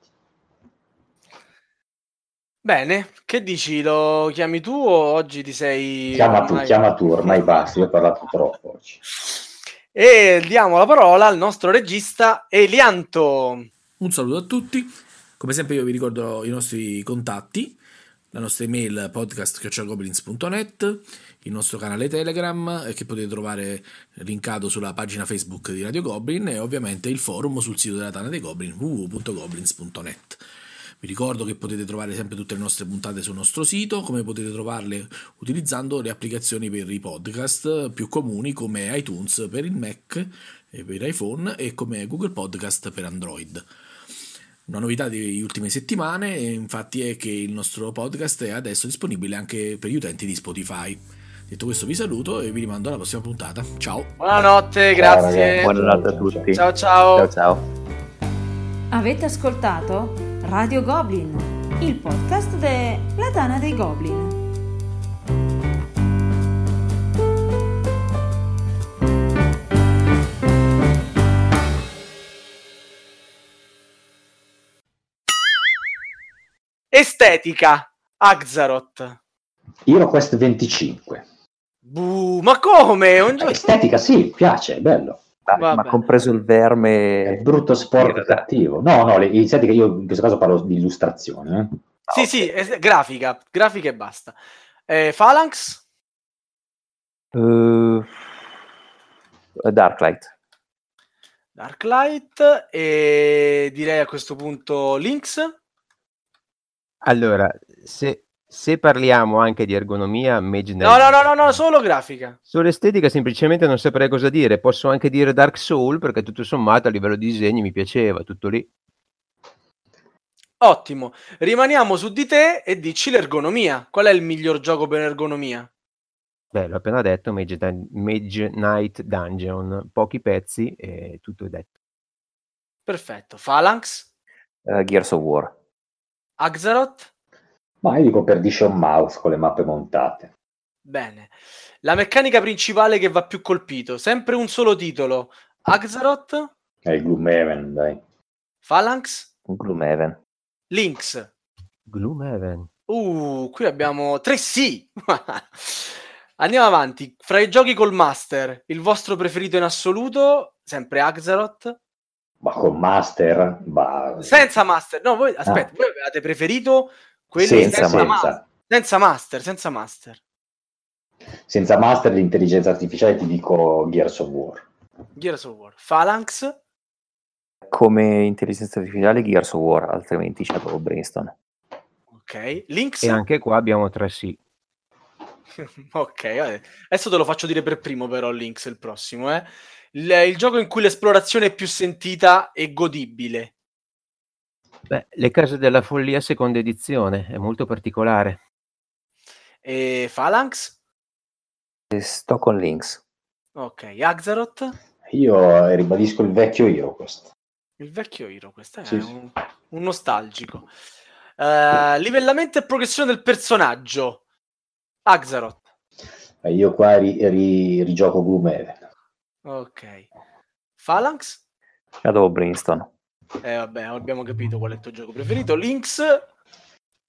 Bene, che dici? Lo chiami tu o oggi ti sei... Chiama ormai... tu, chiama tu, ormai basta, io ho parlato troppo oggi. E diamo la parola al nostro regista Elianto. Un saluto a tutti, come sempre io vi ricordo i nostri contatti, la nostra email podcast.goblins.net, il nostro canale Telegram eh, che potete trovare linkato sulla pagina Facebook di Radio Goblin e ovviamente il forum sul sito della Tana dei Goblin www.goblins.net. Vi ricordo che potete trovare sempre tutte le nostre puntate sul nostro sito, come potete trovarle utilizzando le applicazioni per i podcast più comuni come iTunes per il Mac e per iPhone e come Google Podcast per Android. Una novità delle ultime settimane infatti è che il nostro podcast è adesso disponibile anche per gli utenti di Spotify. Detto questo vi saluto e vi rimando alla prossima puntata. Ciao. Buonanotte, grazie. Buonanotte a tutti. Ciao ciao. Ciao ciao. Avete ascoltato? Radio Goblin, il podcast della Tana dei Goblin. Estetica, Axaroth. HeroQuest 25. Buh, ma come? Un gioco... Estetica, sì, piace, è bello. Vabbè. ma compreso il verme. È brutto sport cattivo. No, no, le, iniziate che io in questo caso parlo di illustrazione. Eh. Ah, sì, okay. sì, grafica, grafica e basta. Eh, Phalanx? Uh, Darklight. Darklight e direi a questo punto Lynx. Allora, se se parliamo anche di ergonomia, Mage No, no, no, no, no, solo grafica. Sull'estetica semplicemente non saprei cosa dire. Posso anche dire Dark Soul perché tutto sommato a livello di disegni mi piaceva, tutto lì. Ottimo. Rimaniamo su di te e dici l'ergonomia. Qual è il miglior gioco per ergonomia? Beh, l'ho appena detto, Mage, Mage Knight Dungeon. Pochi pezzi e tutto è detto. Perfetto. Phalanx? Uh, Gears of War. Axaroth? Ma io dico Perdition Mouse con le mappe montate. Bene. La meccanica principale che va più colpito, sempre un solo titolo. Axaroth? È il Gloomhaven, dai. Phalanx? Gloomhaven. Lynx? Gloomhaven. Uh, qui abbiamo tre sì. (laughs) Andiamo avanti. Fra i giochi col Master, il vostro preferito in assoluto? Sempre Axaroth? Ma con Master? Bah... Senza Master. No, voi, aspetta, ah. voi avete preferito quelli senza, senza, master. senza master, senza master. Senza master l'intelligenza artificiale ti dico Gears of War. Gears of War. Phalanx? Come intelligenza artificiale Gears of War, altrimenti Shadow Brainstorm. Ok. Links? E anche qua abbiamo tre sì. (laughs) ok, adesso te lo faccio dire per primo però Links il prossimo, eh. il, il gioco in cui l'esplorazione è più sentita e godibile. Beh, Le case della follia seconda edizione, è molto particolare. E Phalanx? E sto con Lynx. Ok, Axaroth? Io eh, ribadisco il vecchio HeroQuest. Il vecchio HeroQuest, è sì, un, un, nostalgico. Uh, livellamento e progressione del personaggio. Axaroth. Eh, io qua ri, ri, rigioco Gloomhaven. Ok. Phalanx? Shadow Brimstone. Eh vabbè, abbiamo capito qual è il tuo gioco preferito. Lynx?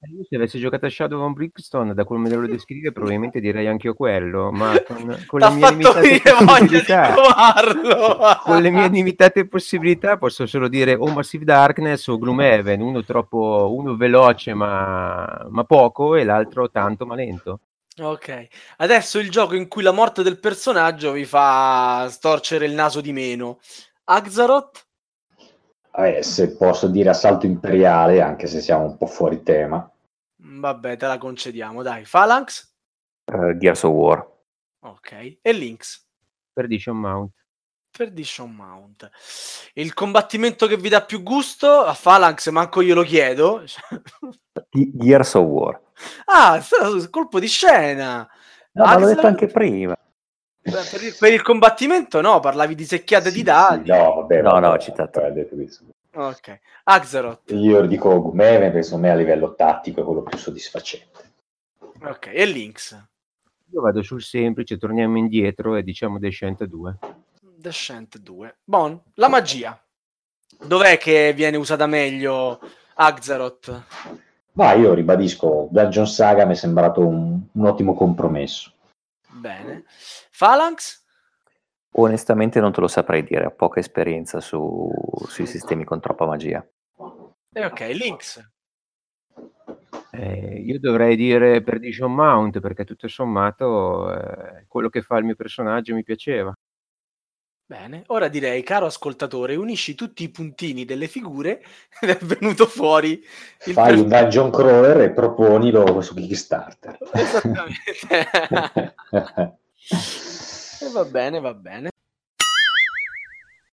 Io se avessi giocato a Shadow of Brixton, da come me lo descrive, probabilmente direi anche io quello, ma (laughs) con, con le mie limitate possibilità, (laughs) con le mie limitate possibilità posso solo dire o Massive Darkness o Gloomhaven, uno troppo, uno veloce ma, ma poco e l'altro tanto ma lento. Ok, adesso il gioco in cui la morte del personaggio vi fa storcere il naso di meno. Axaroth? Eh, se posso dire assalto imperiale, anche se siamo un po' fuori tema. Vabbè, te la concediamo, dai. Phalanx? Uh, Gears of War. Ok. E Lynx? Perdition Mount. Perdition Mount. Il combattimento che vi dà più gusto? A Phalanx manco io lo chiedo. (laughs) Gears of War. Ah, colpo di scena. No, ma l'ho detto anche prima. Per, il, per, il, combattimento no, parlavi di secchiate sì, di dadi. Sì, no, vabbè, no, vabbè, no, ho citato. Ok. Axeroth. Io dico Gumeven perché secondo me a livello tattico è quello più soddisfacente. Ok, e Lynx? Io vado sul semplice, torniamo indietro e diciamo Descent 2. Descent 2. Bon, la magia. Dov'è che viene usata meglio Axeroth? Ma io ribadisco, Dungeon Saga mi è sembrato un, un ottimo compromesso. Bene. Phalanx? Onestamente non te lo saprei dire, ho poca esperienza su, sui sistemi con troppa magia. Eh, ok, Lynx. Eh, io dovrei dire Perdition Mount perché tutto sommato eh, quello che fa il mio personaggio mi piaceva. Bene, ora direi, caro ascoltatore, unisci tutti i puntini delle figure (laughs) ed è venuto fuori il Fai un dungeon crawler e proponilo su Kickstarter. Esattamente. (laughs) e va bene, va bene.